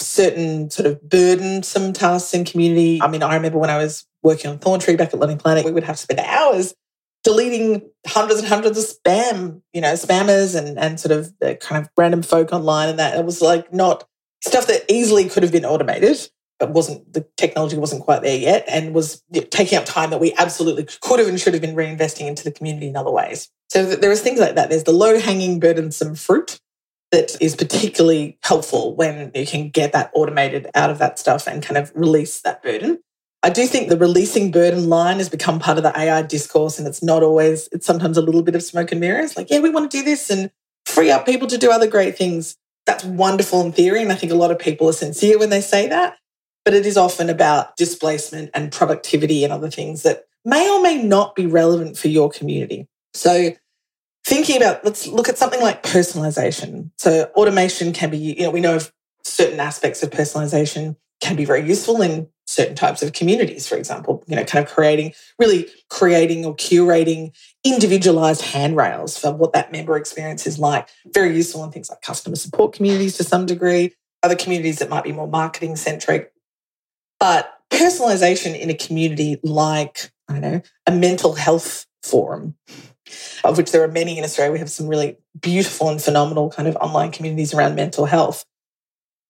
certain sort of burdensome tasks in community. I mean, I remember when I was working on Thorntree back at Lonely Planet, we would have to spend hours deleting hundreds and hundreds of spam, you know, spammers and and sort of the kind of random folk online and that. It was like not stuff that easily could have been automated, but wasn't the technology wasn't quite there yet, and was taking up time that we absolutely could have and should have been reinvesting into the community in other ways. So th- there is things like that. There's the low hanging burdensome fruit that is particularly helpful when you can get that automated out of that stuff and kind of release that burden. I do think the releasing burden line has become part of the AI discourse, and it's not always, it's sometimes a little bit of smoke and mirrors. Like, yeah, we want to do this and free up people to do other great things. That's wonderful in theory. And I think a lot of people are sincere when they say that. But it is often about displacement and productivity and other things that may or may not be relevant for your community. So, thinking about, let's look at something like personalization. So, automation can be, you know, we know certain aspects of personalization can be very useful in certain types of communities, for example, you know, kind of creating, really creating or curating individualized handrails for what that member experience is like. Very useful in things like customer support communities to some degree, other communities that might be more marketing centric. But personalization in a community like, I don't know, a mental health forum, of which there are many in Australia. We have some really beautiful and phenomenal kind of online communities around mental health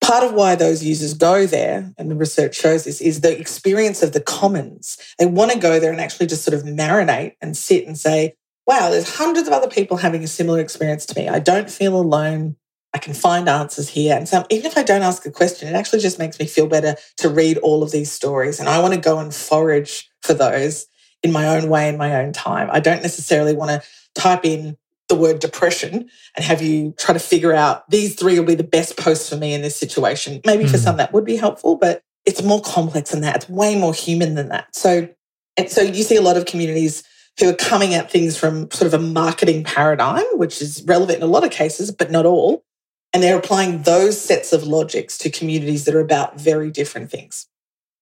part of why those users go there, and the research shows this, is the experience of the commons. They want to go there and actually just sort of marinate and sit and say, wow, there's hundreds of other people having a similar experience to me. I don't feel alone. I can find answers here. And so even if I don't ask a question, it actually just makes me feel better to read all of these stories. And I want to go and forage for those in my own way, in my own time. I don't necessarily want to type in the word depression and have you try to figure out these three will be the best posts for me in this situation. Maybe for Mm. some that would be helpful, but it's more complex than that. It's way more human than that. So, and so you see a lot of communities who are coming at things from sort of a marketing paradigm, which is relevant in a lot of cases, but not all. And they're applying those sets of logics to communities that are about very different things.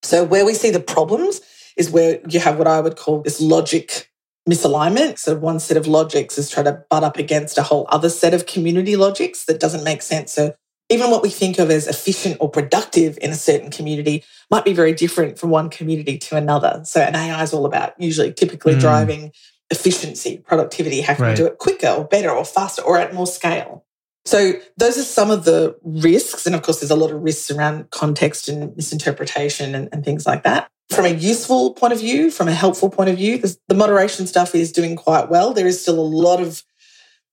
So, where we see the problems is where you have what I would call this logic misalignment. So one set of logics is trying to butt up against a whole other set of community logics that doesn't make sense. So even what we think of as efficient or productive in a certain community might be very different from one community to another. So an AI is all about usually typically mm. driving efficiency, productivity, how can right. we do it quicker or better or faster or at more scale. So those are some of the risks. And of course, there's a lot of risks around context and misinterpretation and, and things like that. From a useful point of view, from a helpful point of view, the moderation stuff is doing quite well. There is still a lot of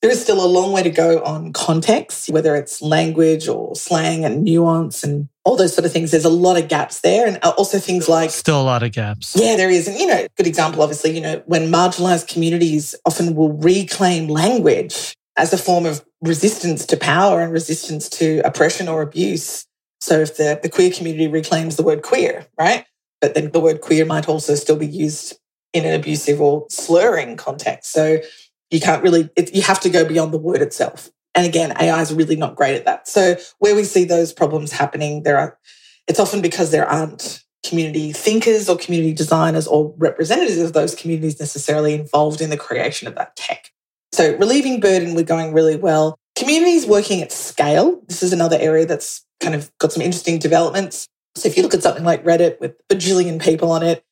there is still a long way to go on context, whether it's language or slang and nuance and all those sort of things. There's a lot of gaps there. And uh, also things like. Still a lot of gaps. Yeah, there is. And, you know, good example, obviously, you know, when marginalized communities often will reclaim language as a form of resistance to power and resistance to oppression or abuse. So if the, the queer community reclaims the word queer, right? But then the word queer might also still be used in an abusive or slurring context. So you can't really, it, you have to go beyond the word itself. And again, AI is really not great at that. So where we see those problems happening, there are, it's often because there aren't community thinkers or community designers or representatives of those communities necessarily involved in the creation of that tech. So relieving burden, we're going really well. Communities working at scale. This is another area that's kind of got some interesting developments. So if you look at something like Reddit with bajillion people on it,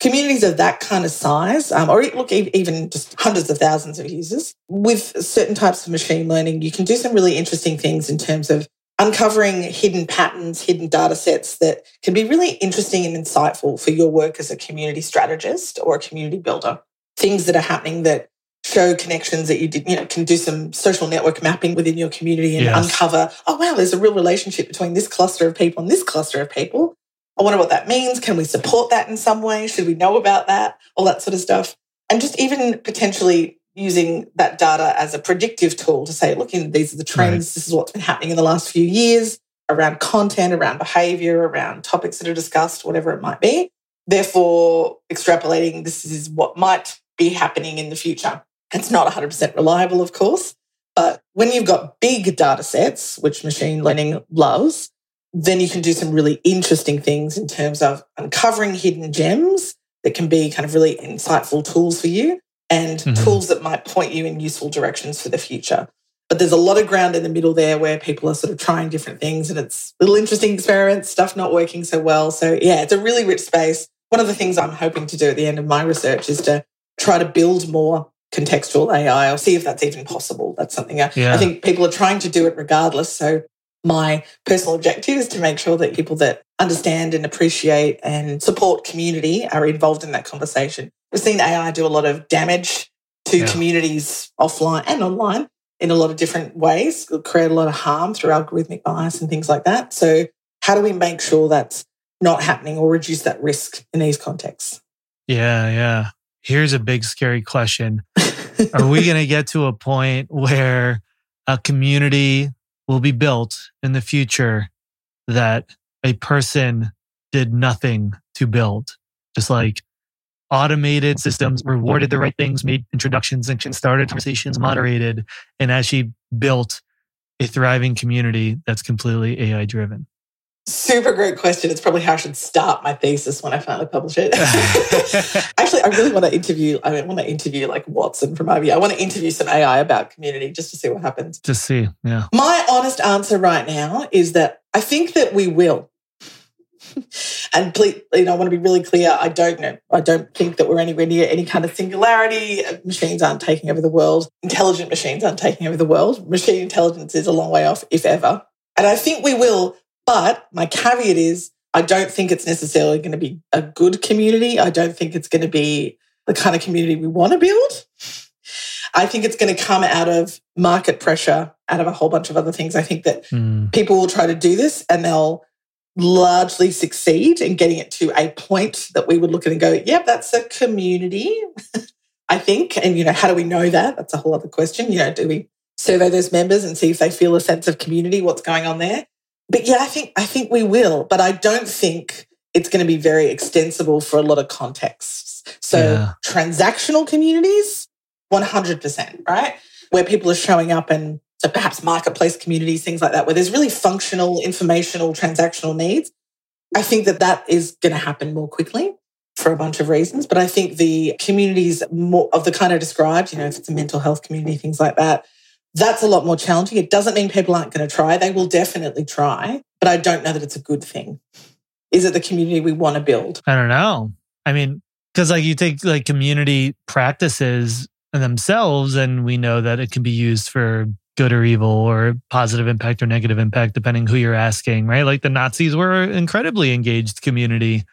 communities of that kind of size, um, or look, even just hundreds of thousands of users, with certain types of machine learning, you can do some really interesting things in terms of uncovering hidden patterns, hidden data sets that can be really interesting and insightful for your work as a community strategist or a community builder. Things that are happening that show connections that you did, you know, can do some social network mapping within your community and yes. uncover, oh, wow, there's a real relationship between this cluster of people and this cluster of people. I wonder what that means. Can we support that in some way? Should we know about that? All that sort of stuff. And just even potentially using that data as a predictive tool to say, look, these are the trends. Right. This is what's been happening in the last few years around content, around behavior, around topics that are discussed, whatever it might be. Therefore, extrapolating this is what might be happening in the future. It's not 100% reliable, of course, but when you've got big data sets, which machine learning loves, then you can do some really interesting things in terms of uncovering hidden gems that can be kind of really insightful tools for you and mm-hmm. tools that might point you in useful directions for the future. But there's a lot of ground in the middle there where people are sort of trying different things and it's little interesting experiments, stuff not working so well. So, yeah, it's a really rich space. One of the things I'm hoping to do at the end of my research is to try to build more contextual AI I'll see if that's even possible. That's something I, yeah. I think people are trying to do it regardless. So my personal objective is to make sure that people that understand and appreciate and support community are involved in that conversation. We've seen AI do a lot of damage to yeah. communities offline and online in a lot of different ways, It'll create a lot of harm through algorithmic bias and things like that. So, how do we make sure that's not happening or reduce that risk in these contexts? Yeah, yeah. Here's a big scary question. Are we going to get to a point where a community will be built in the future that a person did nothing to build? Just like automated systems rewarded the right things, made introductions and started conversations, moderated, and actually built a thriving community that's completely AI driven. Super great question. It's probably how I should start my thesis when I finally publish it. Actually, I really want to interview. I mean, want to interview like Watson from IBM. I want to interview some AI about community just to see what happens. To see, yeah. My honest answer right now is that I think that we will. and please, you know, I want to be really clear. I don't know. I don't think that we're anywhere near any kind of singularity. Machines aren't taking over the world. Intelligent machines aren't taking over the world. Machine intelligence is a long way off, if ever. And I think we will but my caveat is I don't think it's necessarily going to be a good community. I don't think it's going to be the kind of community we want to build. I think it's going to come out of market pressure, out of a whole bunch of other things. I think that mm. people will try to do this and they'll largely succeed in getting it to a point that we would look at and go, yep, that's a community. I think. And, you know, how do we know that? That's a whole other question. You know, do we survey those members and see if they feel a sense of community, what's going on there? But yeah, I think I think we will, but I don't think it's going to be very extensible for a lot of contexts. So yeah. transactional communities, 100%, right? Where people are showing up and so perhaps marketplace communities, things like that, where there's really functional, informational, transactional needs. I think that that is going to happen more quickly. for a bunch of reasons. But I think the communities more of the kind I described, you know, if it's a mental health community, things like that, that's a lot more challenging. It doesn't mean people aren't going to try. They will definitely try, but I don't know that it's a good thing. Is it the community we want to build? I don't know. I mean, because like you take like community practices themselves, and we know that it can be used for good or evil or positive impact or negative impact, depending who you're asking, right? Like the Nazis were incredibly engaged community.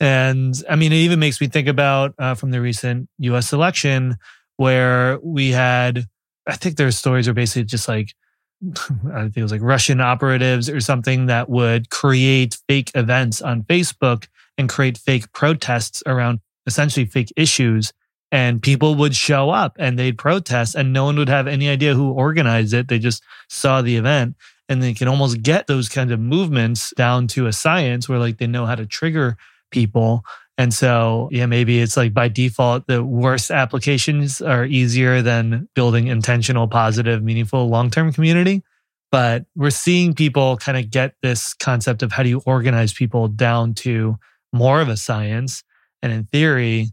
And I mean, it even makes me think about uh, from the recent US election where we had, I think their stories are basically just like, I think it was like Russian operatives or something that would create fake events on Facebook and create fake protests around essentially fake issues and people would show up and they'd protest and no one would have any idea who organized it. They just saw the event and they can almost get those kinds of movements down to a science where like they know how to trigger people. And so, yeah, maybe it's like by default, the worst applications are easier than building intentional, positive, meaningful long term community. But we're seeing people kind of get this concept of how do you organize people down to more of a science. And in theory,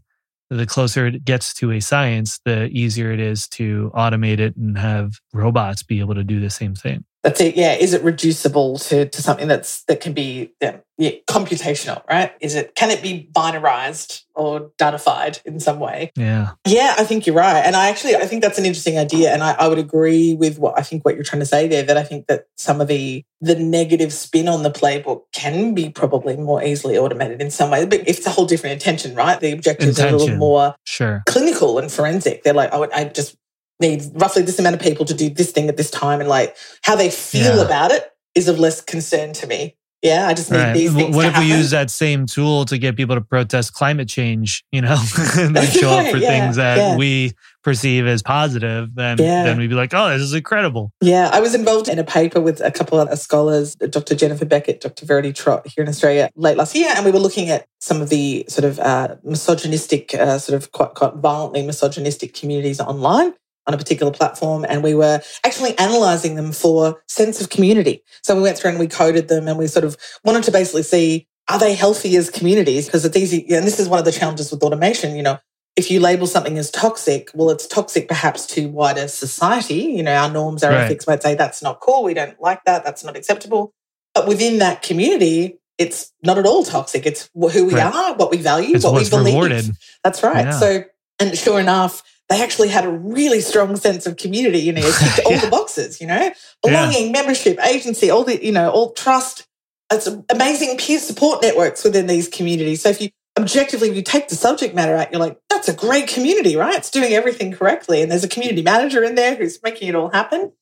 the closer it gets to a science, the easier it is to automate it and have robots be able to do the same thing. That's it. Yeah. Is it reducible to, to something that's that can be yeah, yeah, computational, right? Is it can it be binarized or datafied in some way? Yeah. Yeah, I think you're right. And I actually I think that's an interesting idea. And I, I would agree with what I think what you're trying to say there, that I think that some of the the negative spin on the playbook can be probably more easily automated in some way. But it's a whole different intention, right? The objectives intention. are a little more sure. clinical and forensic. They're like, oh, I just need roughly this amount of people to do this thing at this time and like how they feel yeah. about it is of less concern to me yeah i just need right. these things what if happen. we use that same tool to get people to protest climate change you know and show up for yeah, things that yeah. we perceive as positive then then we'd be like oh this is incredible yeah i was involved in a paper with a couple of scholars dr jennifer beckett dr verity trott here in australia late last year and we were looking at some of the sort of uh, misogynistic uh, sort of quite, quite violently misogynistic communities online on a particular platform and we were actually analyzing them for sense of community. So we went through and we coded them and we sort of wanted to basically see are they healthy as communities? Because it's easy, and this is one of the challenges with automation, you know, if you label something as toxic, well, it's toxic perhaps to wider society. You know, our norms, our right. ethics might say that's not cool. We don't like that. That's not acceptable. But within that community, it's not at all toxic. It's who we right. are, what we value, it's what we believe. Rewarded. That's right. Yeah. So, and sure enough, they actually had a really strong sense of community. You know, it ticked all yeah. the boxes. You know, belonging, yeah. membership, agency, all the you know, all trust. It's amazing peer support networks within these communities. So if you objectively, if you take the subject matter out, you're like, that's a great community, right? It's doing everything correctly, and there's a community manager in there who's making it all happen.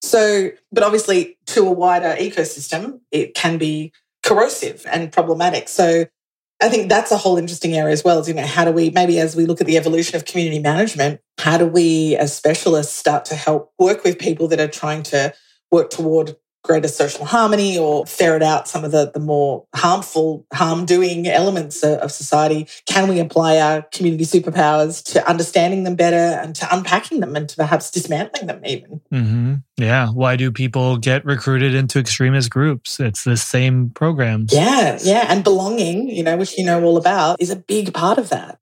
So, but obviously, to a wider ecosystem, it can be corrosive and problematic. So I think that's a whole interesting area as well. Is, you know, how do we, maybe as we look at the evolution of community management, how do we as specialists start to help work with people that are trying to work toward greater social harmony or ferret out some of the, the more harmful, harm doing elements of society? Can we apply our community superpowers to understanding them better and to unpacking them and to perhaps dismantling them even? Mm-hmm. Yeah. Why do people get recruited into extremist groups? It's the same programs. Yeah. Yeah. And belonging, you know, which you know all about, is a big part of that.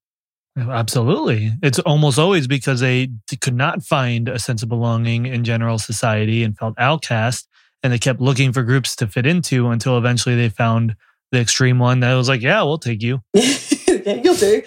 Absolutely. It's almost always because they could not find a sense of belonging in general society and felt outcast and they kept looking for groups to fit into until eventually they found the extreme one that was like, yeah, we'll take you. yeah, you'll do.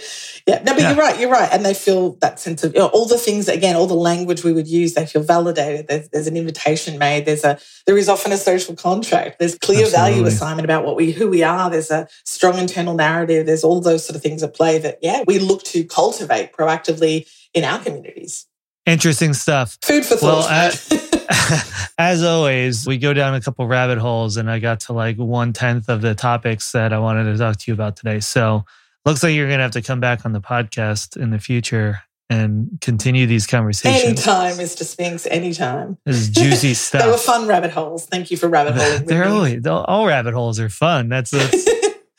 Yeah, no, but yeah. you're right. You're right, and they feel that sense of you know, all the things. Again, all the language we would use, they feel validated. There's, there's an invitation made. There's a there is often a social contract. There's clear Absolutely. value assignment about what we who we are. There's a strong internal narrative. There's all those sort of things at play that yeah we look to cultivate proactively in our communities. Interesting stuff. Food for thought. Well, as always, we go down a couple rabbit holes, and I got to like one tenth of the topics that I wanted to talk to you about today. So, looks like you're going to have to come back on the podcast in the future and continue these conversations. Anytime, Mr. Spinks, anytime. This is juicy stuff. they were fun rabbit holes. Thank you for rabbit holing. They're always, all rabbit holes are fun. That's, that's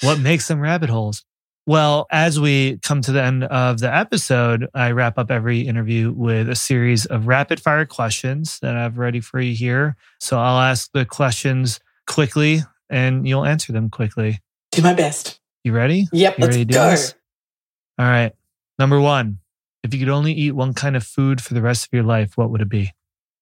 what makes them rabbit holes. Well, as we come to the end of the episode, I wrap up every interview with a series of rapid fire questions that I've ready for you here. So I'll ask the questions quickly and you'll answer them quickly. Do my best. You ready? Yep, you let's ready go. This? All right. Number one, if you could only eat one kind of food for the rest of your life, what would it be?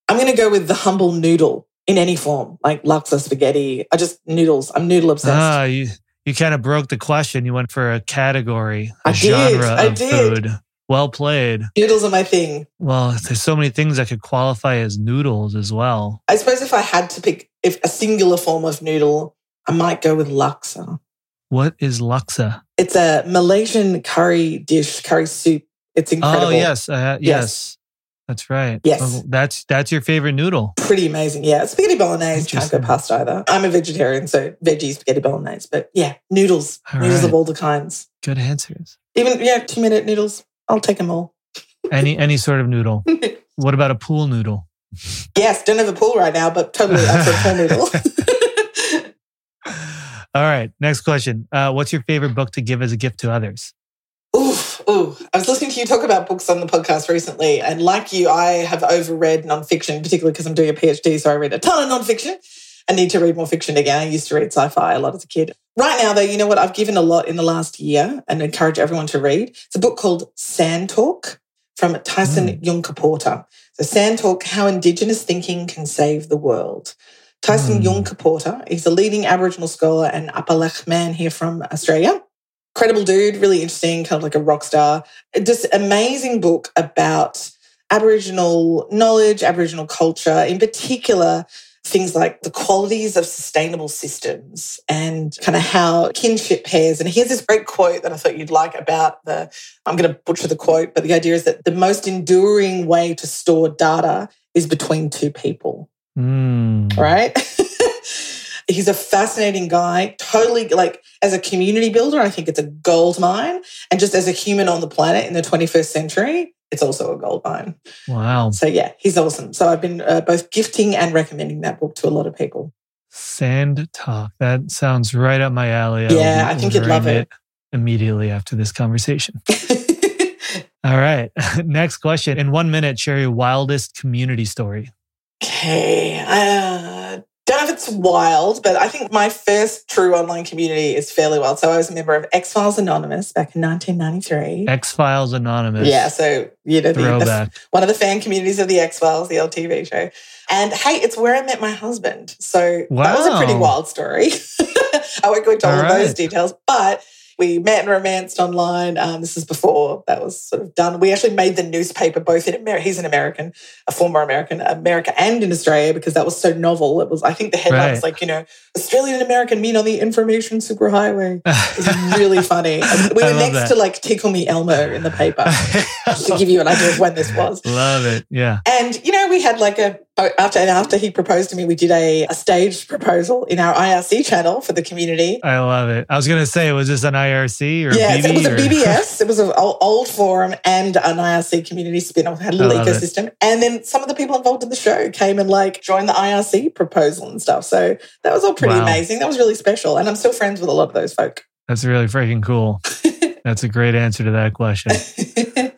I'm going to go with the humble noodle in any form, like laksa spaghetti. I just noodles. I'm noodle obsessed. Ah, you you kind of broke the question. You went for a category, a I did, genre I of did. food. Well played. Noodles are my thing. Well, there's so many things that could qualify as noodles as well. I suppose if I had to pick if a singular form of noodle, I might go with laksa. What is laksa? It's a Malaysian curry dish, curry soup. It's incredible. Oh yes, uh, yes, Yes. That's right. Yes. Oh, that's that's your favorite noodle. Pretty amazing. Yeah. Spaghetti bolognese can't go past either. I'm a vegetarian, so veggie spaghetti bolognese. But yeah, noodles. All noodles right. of all the kinds. Good answers. Even, yeah, two minute noodles. I'll take them all. Any any sort of noodle. What about a pool noodle? yes, don't have a pool right now, but totally up for a pool noodle. All right. Next question. Uh, what's your favorite book to give as a gift to others? Oof, ooh. I was listening to you talk about books on the podcast recently, and like you, I have overread nonfiction, particularly because I'm doing a PhD, so I read a ton of nonfiction. I need to read more fiction again. I used to read sci-fi a lot as a kid. Right now, though, you know what? I've given a lot in the last year and encourage everyone to read. It's a book called Sand Talk from Tyson Yunkaporta. So Sand Talk, How Indigenous Thinking Can Save the World. Tyson Hmm. Yunkaporta, he's a leading Aboriginal scholar and Apalech man here from Australia incredible dude, really interesting, kind of like a rock star. Just amazing book about Aboriginal knowledge, Aboriginal culture, in particular, things like the qualities of sustainable systems and kind of how kinship pairs. And here's this great quote that I thought you'd like about the, I'm going to butcher the quote, but the idea is that the most enduring way to store data is between two people Mm. right? He's a fascinating guy. Totally like as a community builder, I think it's a gold mine. And just as a human on the planet in the 21st century, it's also a gold mine. Wow. So yeah, he's awesome. So I've been uh, both gifting and recommending that book to a lot of people. Sand talk. That sounds right up my alley. will Yeah, I think you'd love ordering it. immediately after this conversation. All right. Next question. In one minute, share your wildest community story. okay. Uh, don't know if it's wild, but I think my first true online community is fairly wild. So I was a member of X Files Anonymous back in 1993. X Files Anonymous. Yeah, so you know the, the one of the fan communities of the X Files, the old TV show. And hey, it's where I met my husband. So that was a pretty wild story. I won't go into all, All of those details, but we met and romanced online. Um, this is before that was sort of done. We actually made the newspaper both in America. He's an American, a former American, America and in Australia because that was so novel. It was, I think, the headline was like, you know, Australian American meet on the information superhighway. It's really funny. And we were next that. to like Tickle Me Elmo in the paper to give you an idea of when this was. Love it. Yeah. And you know, we had like a Oh, after after he proposed to me, we did a, a staged proposal in our IRC channel for the community. I love it. I was going to say, was this an IRC or yeah, BB? it was a or- BBS. it was an old forum and an IRC community spin-off. Had a little love it. ecosystem. And then some of the people involved in the show came and like joined the IRC proposal and stuff. So that was all pretty Wow. amazing. That was really special. And I'm still friends with a lot of those folk. That's really freaking cool. That's a great answer to that question.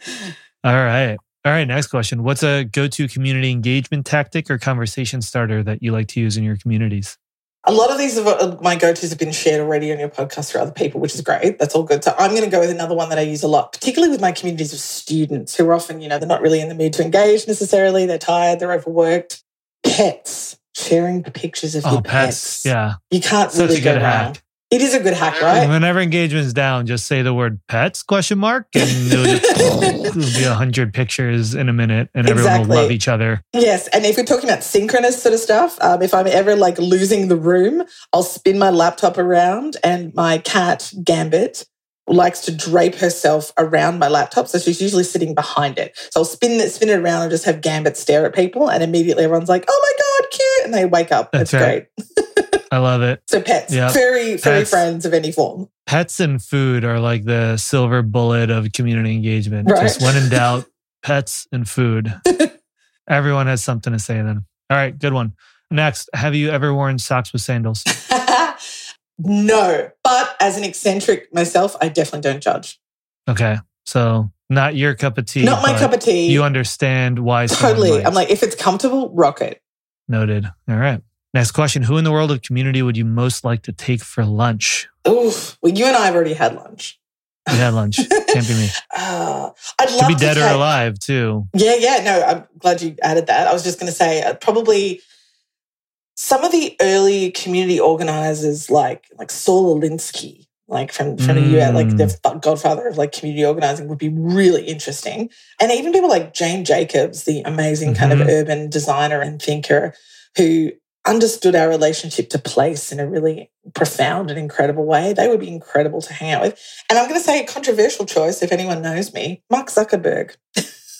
All right. All right. Next question. What's a go to community engagement tactic or conversation starter that you like to use in your communities? A lot of these of uh, my go-tos have been shared already on your podcast for other people, which is great. That's all good. So I'm going to go with another one that I use a lot, particularly with my communities of students who are often, you know, they're not really in the mood to engage necessarily. They're tired, they're overworked. Pets, sharing pictures of Oh, your pets. pets. Yeah. You can't Such really a good go wrong. hack. It is a good hack, right? Whenever engagement's down, just say the word pets question mark and it'll, just, it'll be a hundred pictures in a minute and everyone will love each other. Yes, and if we're talking about synchronous sort of stuff, um, if I'm ever like losing the room, I'll spin my laptop around, and my cat Gambit likes to drape herself around my laptop, so she's usually sitting behind it. So I'll spin it, spin it around, and just have Gambit stare at people, and immediately everyone's like, "Oh my god, cute!" and they wake up. That's it's right. great. I love it. So pets, furry, furry Pets. friends of any form. Pets and food are like the silver bullet of community engagement. Right. Just when in doubt, pets and food. Everyone has something to say then. All right, good one. Next, have you ever worn socks with sandals? no, but as an eccentric myself, I definitely don't judge. Okay. So not your cup of tea. Not my cup of tea. You understand why totally. I'm like, if it's comfortable, rock it. Noted. All right. Next question. Who in the world of community would you most like to take for lunch? Oof. Well, you and I have already had lunch. We had lunch. Can't be me. Uh, I'd love be to dead or alive too. Yeah, yeah. No, I'm glad you added that. I was just going to say uh, probably some of the early community organizers, like like Saul Alinsky, like from from the US, like the godfather of like community organizing, would be really interesting. And even people like Jane Jacobs, the amazing kind of urban designer and thinker, who understood our relationship to place in a really profound and incredible way. They would be incredible to hang out with. And I'm going to say a controversial choice, if anyone knows me, Mark Zuckerberg.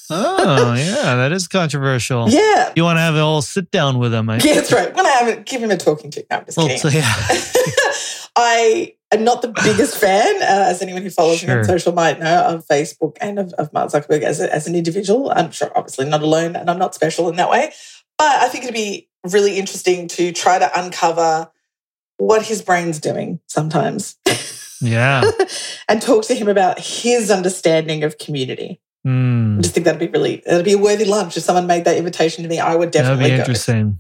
Oh yeah, that is controversial. Yeah, You want to have a whole sit down with him? I Yeah, that's right. When to have it, give him a talking to. No, I'm just Well, kidding. so, yeah. I am not the biggest fan, uh, as anyone who follows me on social might know, of Facebook and of, of Mark Zuckerberg as, a, as an individual. I'm sure, obviously, not alone, and I'm not special in that way. But I think it'd be really interesting to try to uncover what his brain's doing sometimes Yeah. and talk to him about his understanding of community. I Hmm. just think that'd be really, that'd be a worthy lunch. If someone made that invitation to me, I would That'd definitely be go. interesting.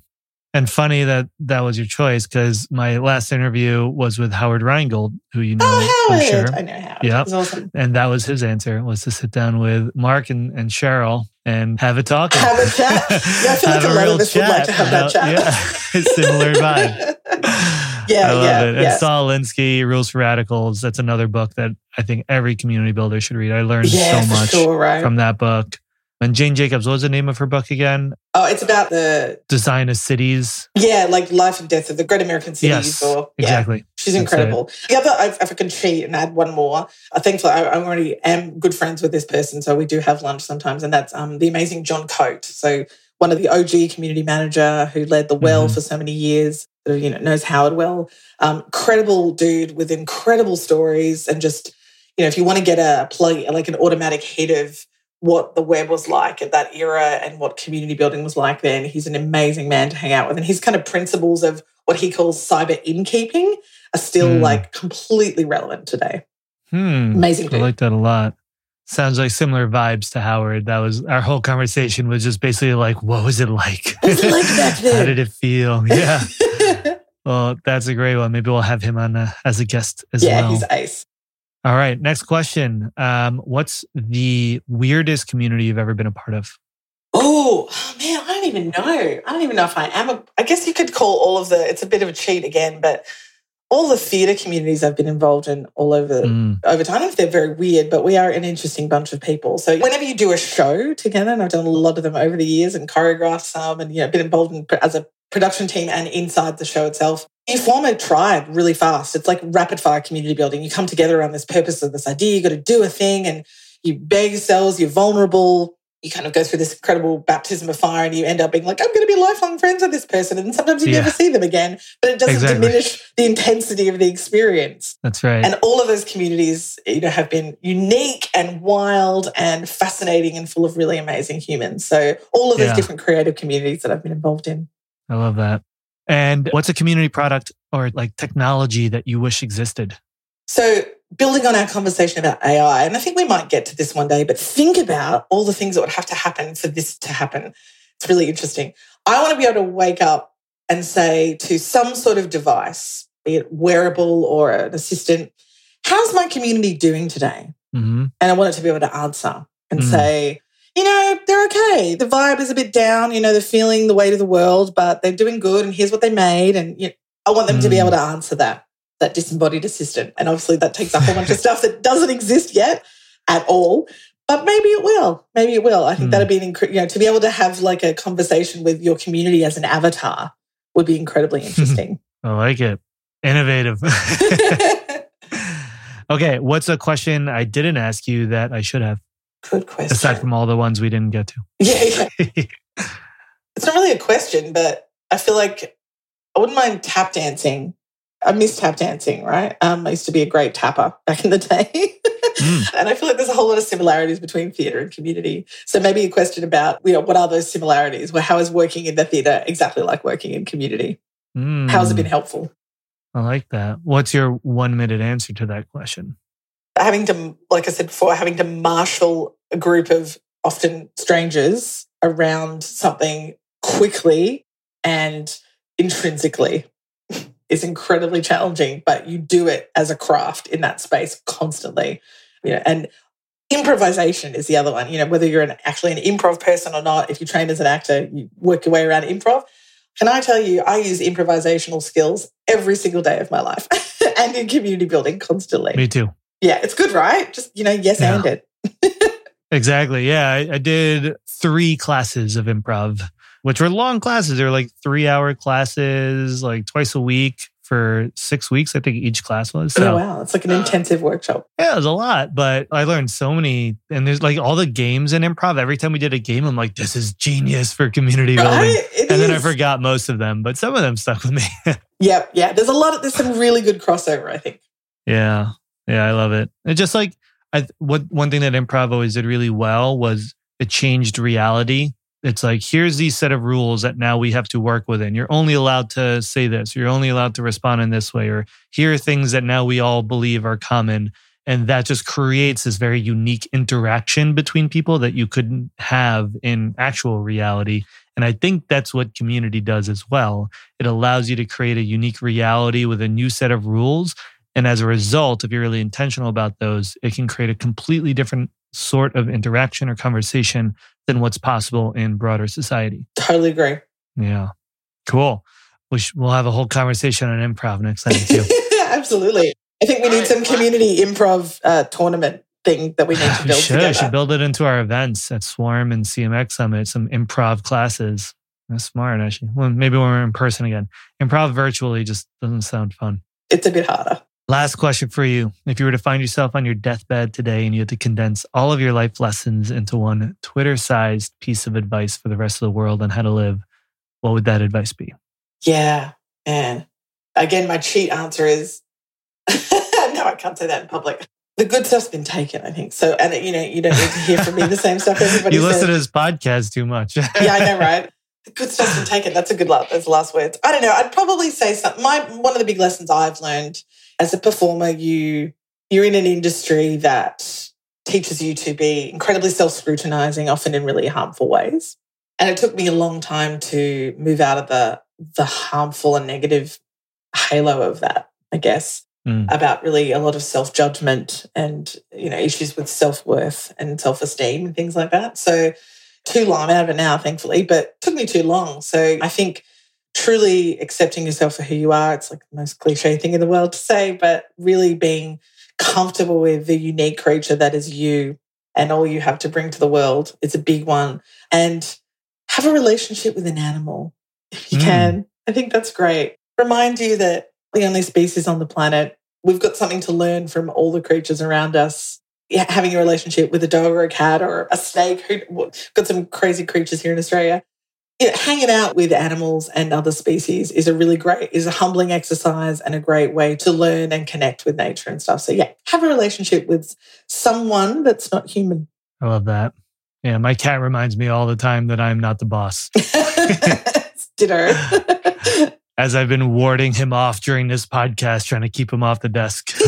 And funny that that was your choice because my last interview was with Howard Rheingold, who you know, Oh, I'm Howard! sure. I know Howard. Yep. He's awesome. And that was his answer was to sit down with Mark and, and Sheryl and have a talk. Have a chat. Yeah, I feel like Have a lot real of us would like to have that chat. Yeah, similar vibe. Yeah, I love yeah, it. And yeah. Saul Alinsky, Rules for Radicals. That's another book that I think every community builder should read. I learned yeah, so much sure, right? from that book. And Jane Jacobs, what was the name of her book again? oh, it's about the Design of Cities. yeah, like life and death of the great American cities. yes, or yeah, exactly. she's That's incredible. The other, if I can cheat and add one more, I thankfully I, I already am good friends with this person, so we do have lunch sometimes, and that's um the amazing John Coate. So one of the OG community manager who led the Well Mhm. for so many years. You know, knows Howard well. Um, incredible dude with incredible stories, and just you know, if you want to get a plug, like an automatic hit of what the web was like at that era and what community building was like then, he's an amazing man to hang out with, and his kind of principles of what he calls cyber innkeeping are still Hmm. like completely relevant today. Hmm. Amazing I like that a lot. Sounds like similar vibes to Howard. That was our whole conversation was just basically like, what was it like? Was it like back How did it feel? Yeah. well, that's a great one. Maybe we'll have him on uh, as a guest as yeah, well. he's ace. All right. Next question. Um, what's the weirdest community you've ever been a part of? Oh, man, I don't even know. I don't even know if I am. A, I guess you could call all of the. It's a bit of a cheat again, but all the theatre communities I've been involved in all over Mm, over time. I don't know if they're very weird, but we are an interesting bunch of people. So whenever you do a show together, and I've done a lot of them over the years and choreographed some, and you know, been involved in as a production team and inside the show itself, you form a tribe really fast. It's like rapid fire community building. You come together around this purpose of this idea. You got to do a thing, and you bare yourselves. You're vulnerable. You kind of go through this incredible baptism of fire, and you end up being like, "I'm going to be lifelong friends with this person," and sometimes you Yeah. never see them again. But it doesn't Exactly. diminish the intensity of the experience. that's right. And all of those communities, you know, have been unique and wild and fascinating and full of really amazing humans. So all of those Yeah. different creative communities that I've been involved in. I love that. And what's a community product or like technology that you wish existed? So building on our conversation about AI, and I think we might get to this one day, but think about all the things that would have to happen for this to happen. It's really interesting. I want to be able to wake up and say to some sort of device, be it wearable or an assistant, how's my community doing today? hmm And I want it to be able to answer and Mm. say, you know, they're okay. The vibe is a bit down. You know, they're feeling the weight of the world, but they're doing good. And here's what they made. And you know, I want them to be Mm. able to answer that, that disembodied assistant. And obviously, that takes a whole bunch of stuff that doesn't exist yet at all. But maybe it will. Maybe it will. I think Mm. that'd be an incre- you know to be able to have like a conversation with your community as an avatar would be incredibly interesting. I like it. Innovative. okay. What's a question I didn't ask you that I should have, Good question. aside from all the ones we didn't get yeah, yeah. it's not really a question, but I feel like I wouldn't mind tap dancing. I miss tap dancing, right? Um, I used to be a great tapper back in the day. Mm. and I feel like there's a whole lot of similarities between theatre and community. So maybe a question about, you know, what are those similarities? Well, how is working in the theatre exactly like working in community? How has it Mm, been helpful? I like that. What's your one minute answer to that question? Having to, like I said before, having to marshal a group of often strangers around something quickly and intrinsically is incredibly challenging, but you do it as a craft in that space constantly. You know, and improvisation is the other one. You know, whether you're an, actually an improv person or not, if you train as an actor, you work your way around improv. Can I tell you, I use improvisational skills every single day of my life and in community building constantly. Me too. Yeah, it's good, right? Just, you know, yes yeah. and it. exactly. Yeah. I, I did three classes of improv, which were long classes. They're like three hour classes, like twice a week for six weeks. I think each class was. Oh, so, oh, wow. It's like an uh, intensive workshop. Yeah, it was a lot, but I learned so many. And there's like all the games in improv. Every time we did a game, I'm like, this is genius for community building. Right? and is. then I forgot most of them, but some of them stuck with me. yep. Yeah. There's a lot of, there's some really good crossover, I think. Yeah. Yeah. I love it. It just like, I, what one thing that improv always did really well was it changed reality. It's like here's these set of rules that now we have to work within. You're only allowed to say this. You're only allowed to respond in this way or here are things that now we all believe are common. And that just creates this very unique interaction between people that you couldn't have in actual reality. And i think that's what community does as well. It allows you to create a unique reality with a new set of rules and as a result if you're really intentional about those it can create a completely different sort of interaction or conversation than what's possible in broader society. Totally agree. Yeah. Cool. We sh- we'll have a whole conversation on improv next time too. Absolutely. I think we need some community improv uh, tournament thing that we need to build should, together. should build it into our events at Swarm and CMX Summit, some improv classes. That's smart, actually. Well, maybe when we're in person again. Improv virtually just doesn't sound fun. It's a bit harder. Last question for you. If you were to find yourself on your deathbed today and you had to condense all of your life lessons into one Twitter sized piece of advice for the rest of the world on how to live, what would that advice be? Yeah, man. Again, my cheat answer is no, I can't say that in public. The good stuff's been taken, I think. So, and you know, you don't need to hear from me the same stuff everybody You says. listen to his podcast too much. yeah, I know, right? The good stuff's been taken. That's a good last. Those last words. I don't know. I'd probably say something. My one of the big lessons I've learned as a performer, you you're in an industry that teaches you to be incredibly self-scrutinizing, often in really harmful ways. And it took me a long time to move out of the the harmful and negative halo of that, I guess. Mm. About really a lot of self judgment and you know issues with self worth and self esteem and things like that. So too long. I'm out of it now, thankfully, but took me too long. So I think truly accepting yourself for who you are. It's like the most cliche thing in the world to say, but really being comfortable with the unique creature that is you and all you have to bring to the world is a big one. And have a relationship with an animal if you mm. can. I think that's great. Remind you that the only species on the planet, we've got something to learn from all the creatures around us. Yeah, having a relationship with a dog or a cat or a snake, who got some crazy creatures here in Australia you know, hanging out with animals and other species is a really great, is a humbling exercise and a great way to learn and connect with nature and stuff. So yeah, have a relationship with someone that's not human. I love that. Yeah, my cat reminds me all the time that I'm not the boss. Ditto. As I've been warding him off during this podcast, trying to keep him off the desk.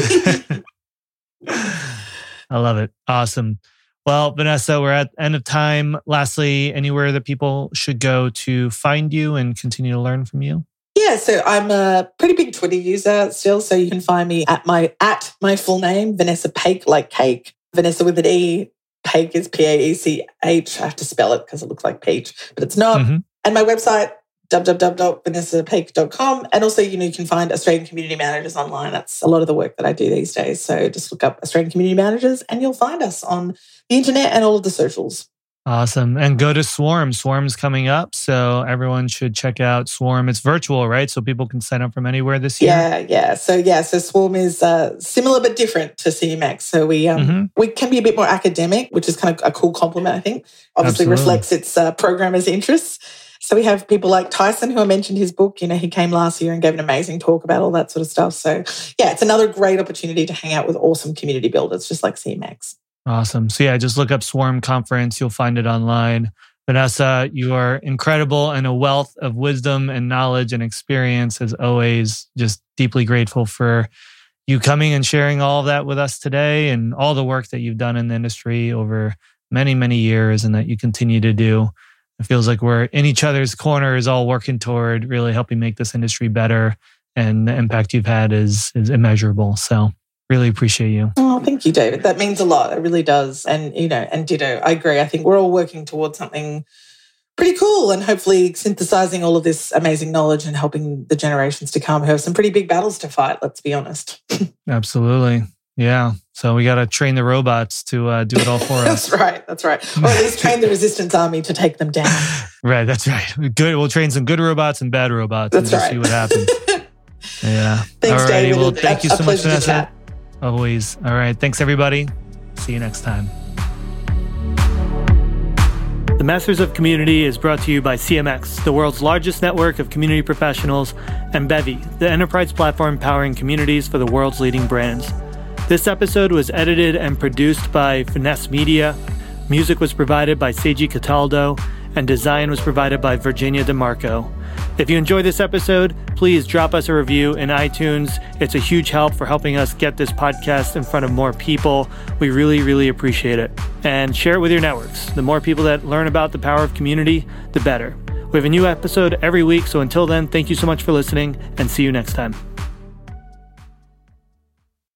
I love it. Awesome. Well, Vanessa, we're at end of time. Lastly, anywhere that people should go to find you and continue to learn from you? Yeah, so I'm a pretty big Twitter user still. So you can find me at my at my full name, Vanessa Paech, like cake. Vanessa with an E. Paech is P A E C H. I have to spell it because it looks like peach, but it's not. Mm-hmm. And my website, www.vanessapaech.com. And also, you know, you can find Australian community managers online. That's a lot of the work that I do these days. So just look up Australian community managers and you'll find us on the internet and all of the socials. Awesome. And go to Swarm. Swarm's coming up. So everyone should check out Swarm. It's virtual, right? So people can sign up from anywhere this year. Yeah, yeah. So yeah, so Swarm is uh, similar but different to CMX. So we um, mm-hmm. we can be a bit more academic, which is kind of a cool compliment, I think. Obviously Absolutely. reflects its uh, programmers' interests. So we have people like Tyson, who I mentioned his book. You know, he came last year and gave an amazing talk about all that sort of stuff. So yeah, it's another great opportunity to hang out with awesome community builders, just like CMX. Awesome. So yeah, just look up Swarm Conference. You'll find it online. Vanessa, you are incredible and a wealth of wisdom and knowledge and experience as always. Just deeply grateful for you coming and sharing all of that with us today and all the work that you've done in the industry over many, many years and that you continue to do. It feels like we're in each other's corners, all working toward really helping make this industry better. And the impact you've had is, is immeasurable. So Really appreciate you. Oh, thank you, David. That means a lot. It really does. And, you know, and ditto, I agree. I think we're all working towards something pretty cool and hopefully synthesizing all of this amazing knowledge and helping the generations to come who have some pretty big battles to fight, let's be honest. Absolutely. Yeah. So we got to train the robots to uh, do it all for us. that's right. That's right. Or at least train the resistance army to take them down. right. That's right. Good. We'll train some good robots and bad robots that's and right. see what happens. yeah. Thanks, Alrighty. David. Well, thank a, you so much, Vanessa. Always. All right. Thanks, everybody. See you next time. The Masters of Community is brought to you by CMX, the world's largest network of community professionals, and Bevy, the enterprise platform powering communities for the world's leading brands. This episode was edited and produced by Finesse Media. Music was provided by Seiji Cataldo, and design was provided by Virginia DeMarco. If you enjoyed this episode, please drop us a review in iTunes. It's a huge help for helping us get this podcast in front of more people. We really, really appreciate it. And share it with your networks. The more people that learn about the power of community, the better. We have a new episode every week, so until then, thank you so much for listening and see you next time.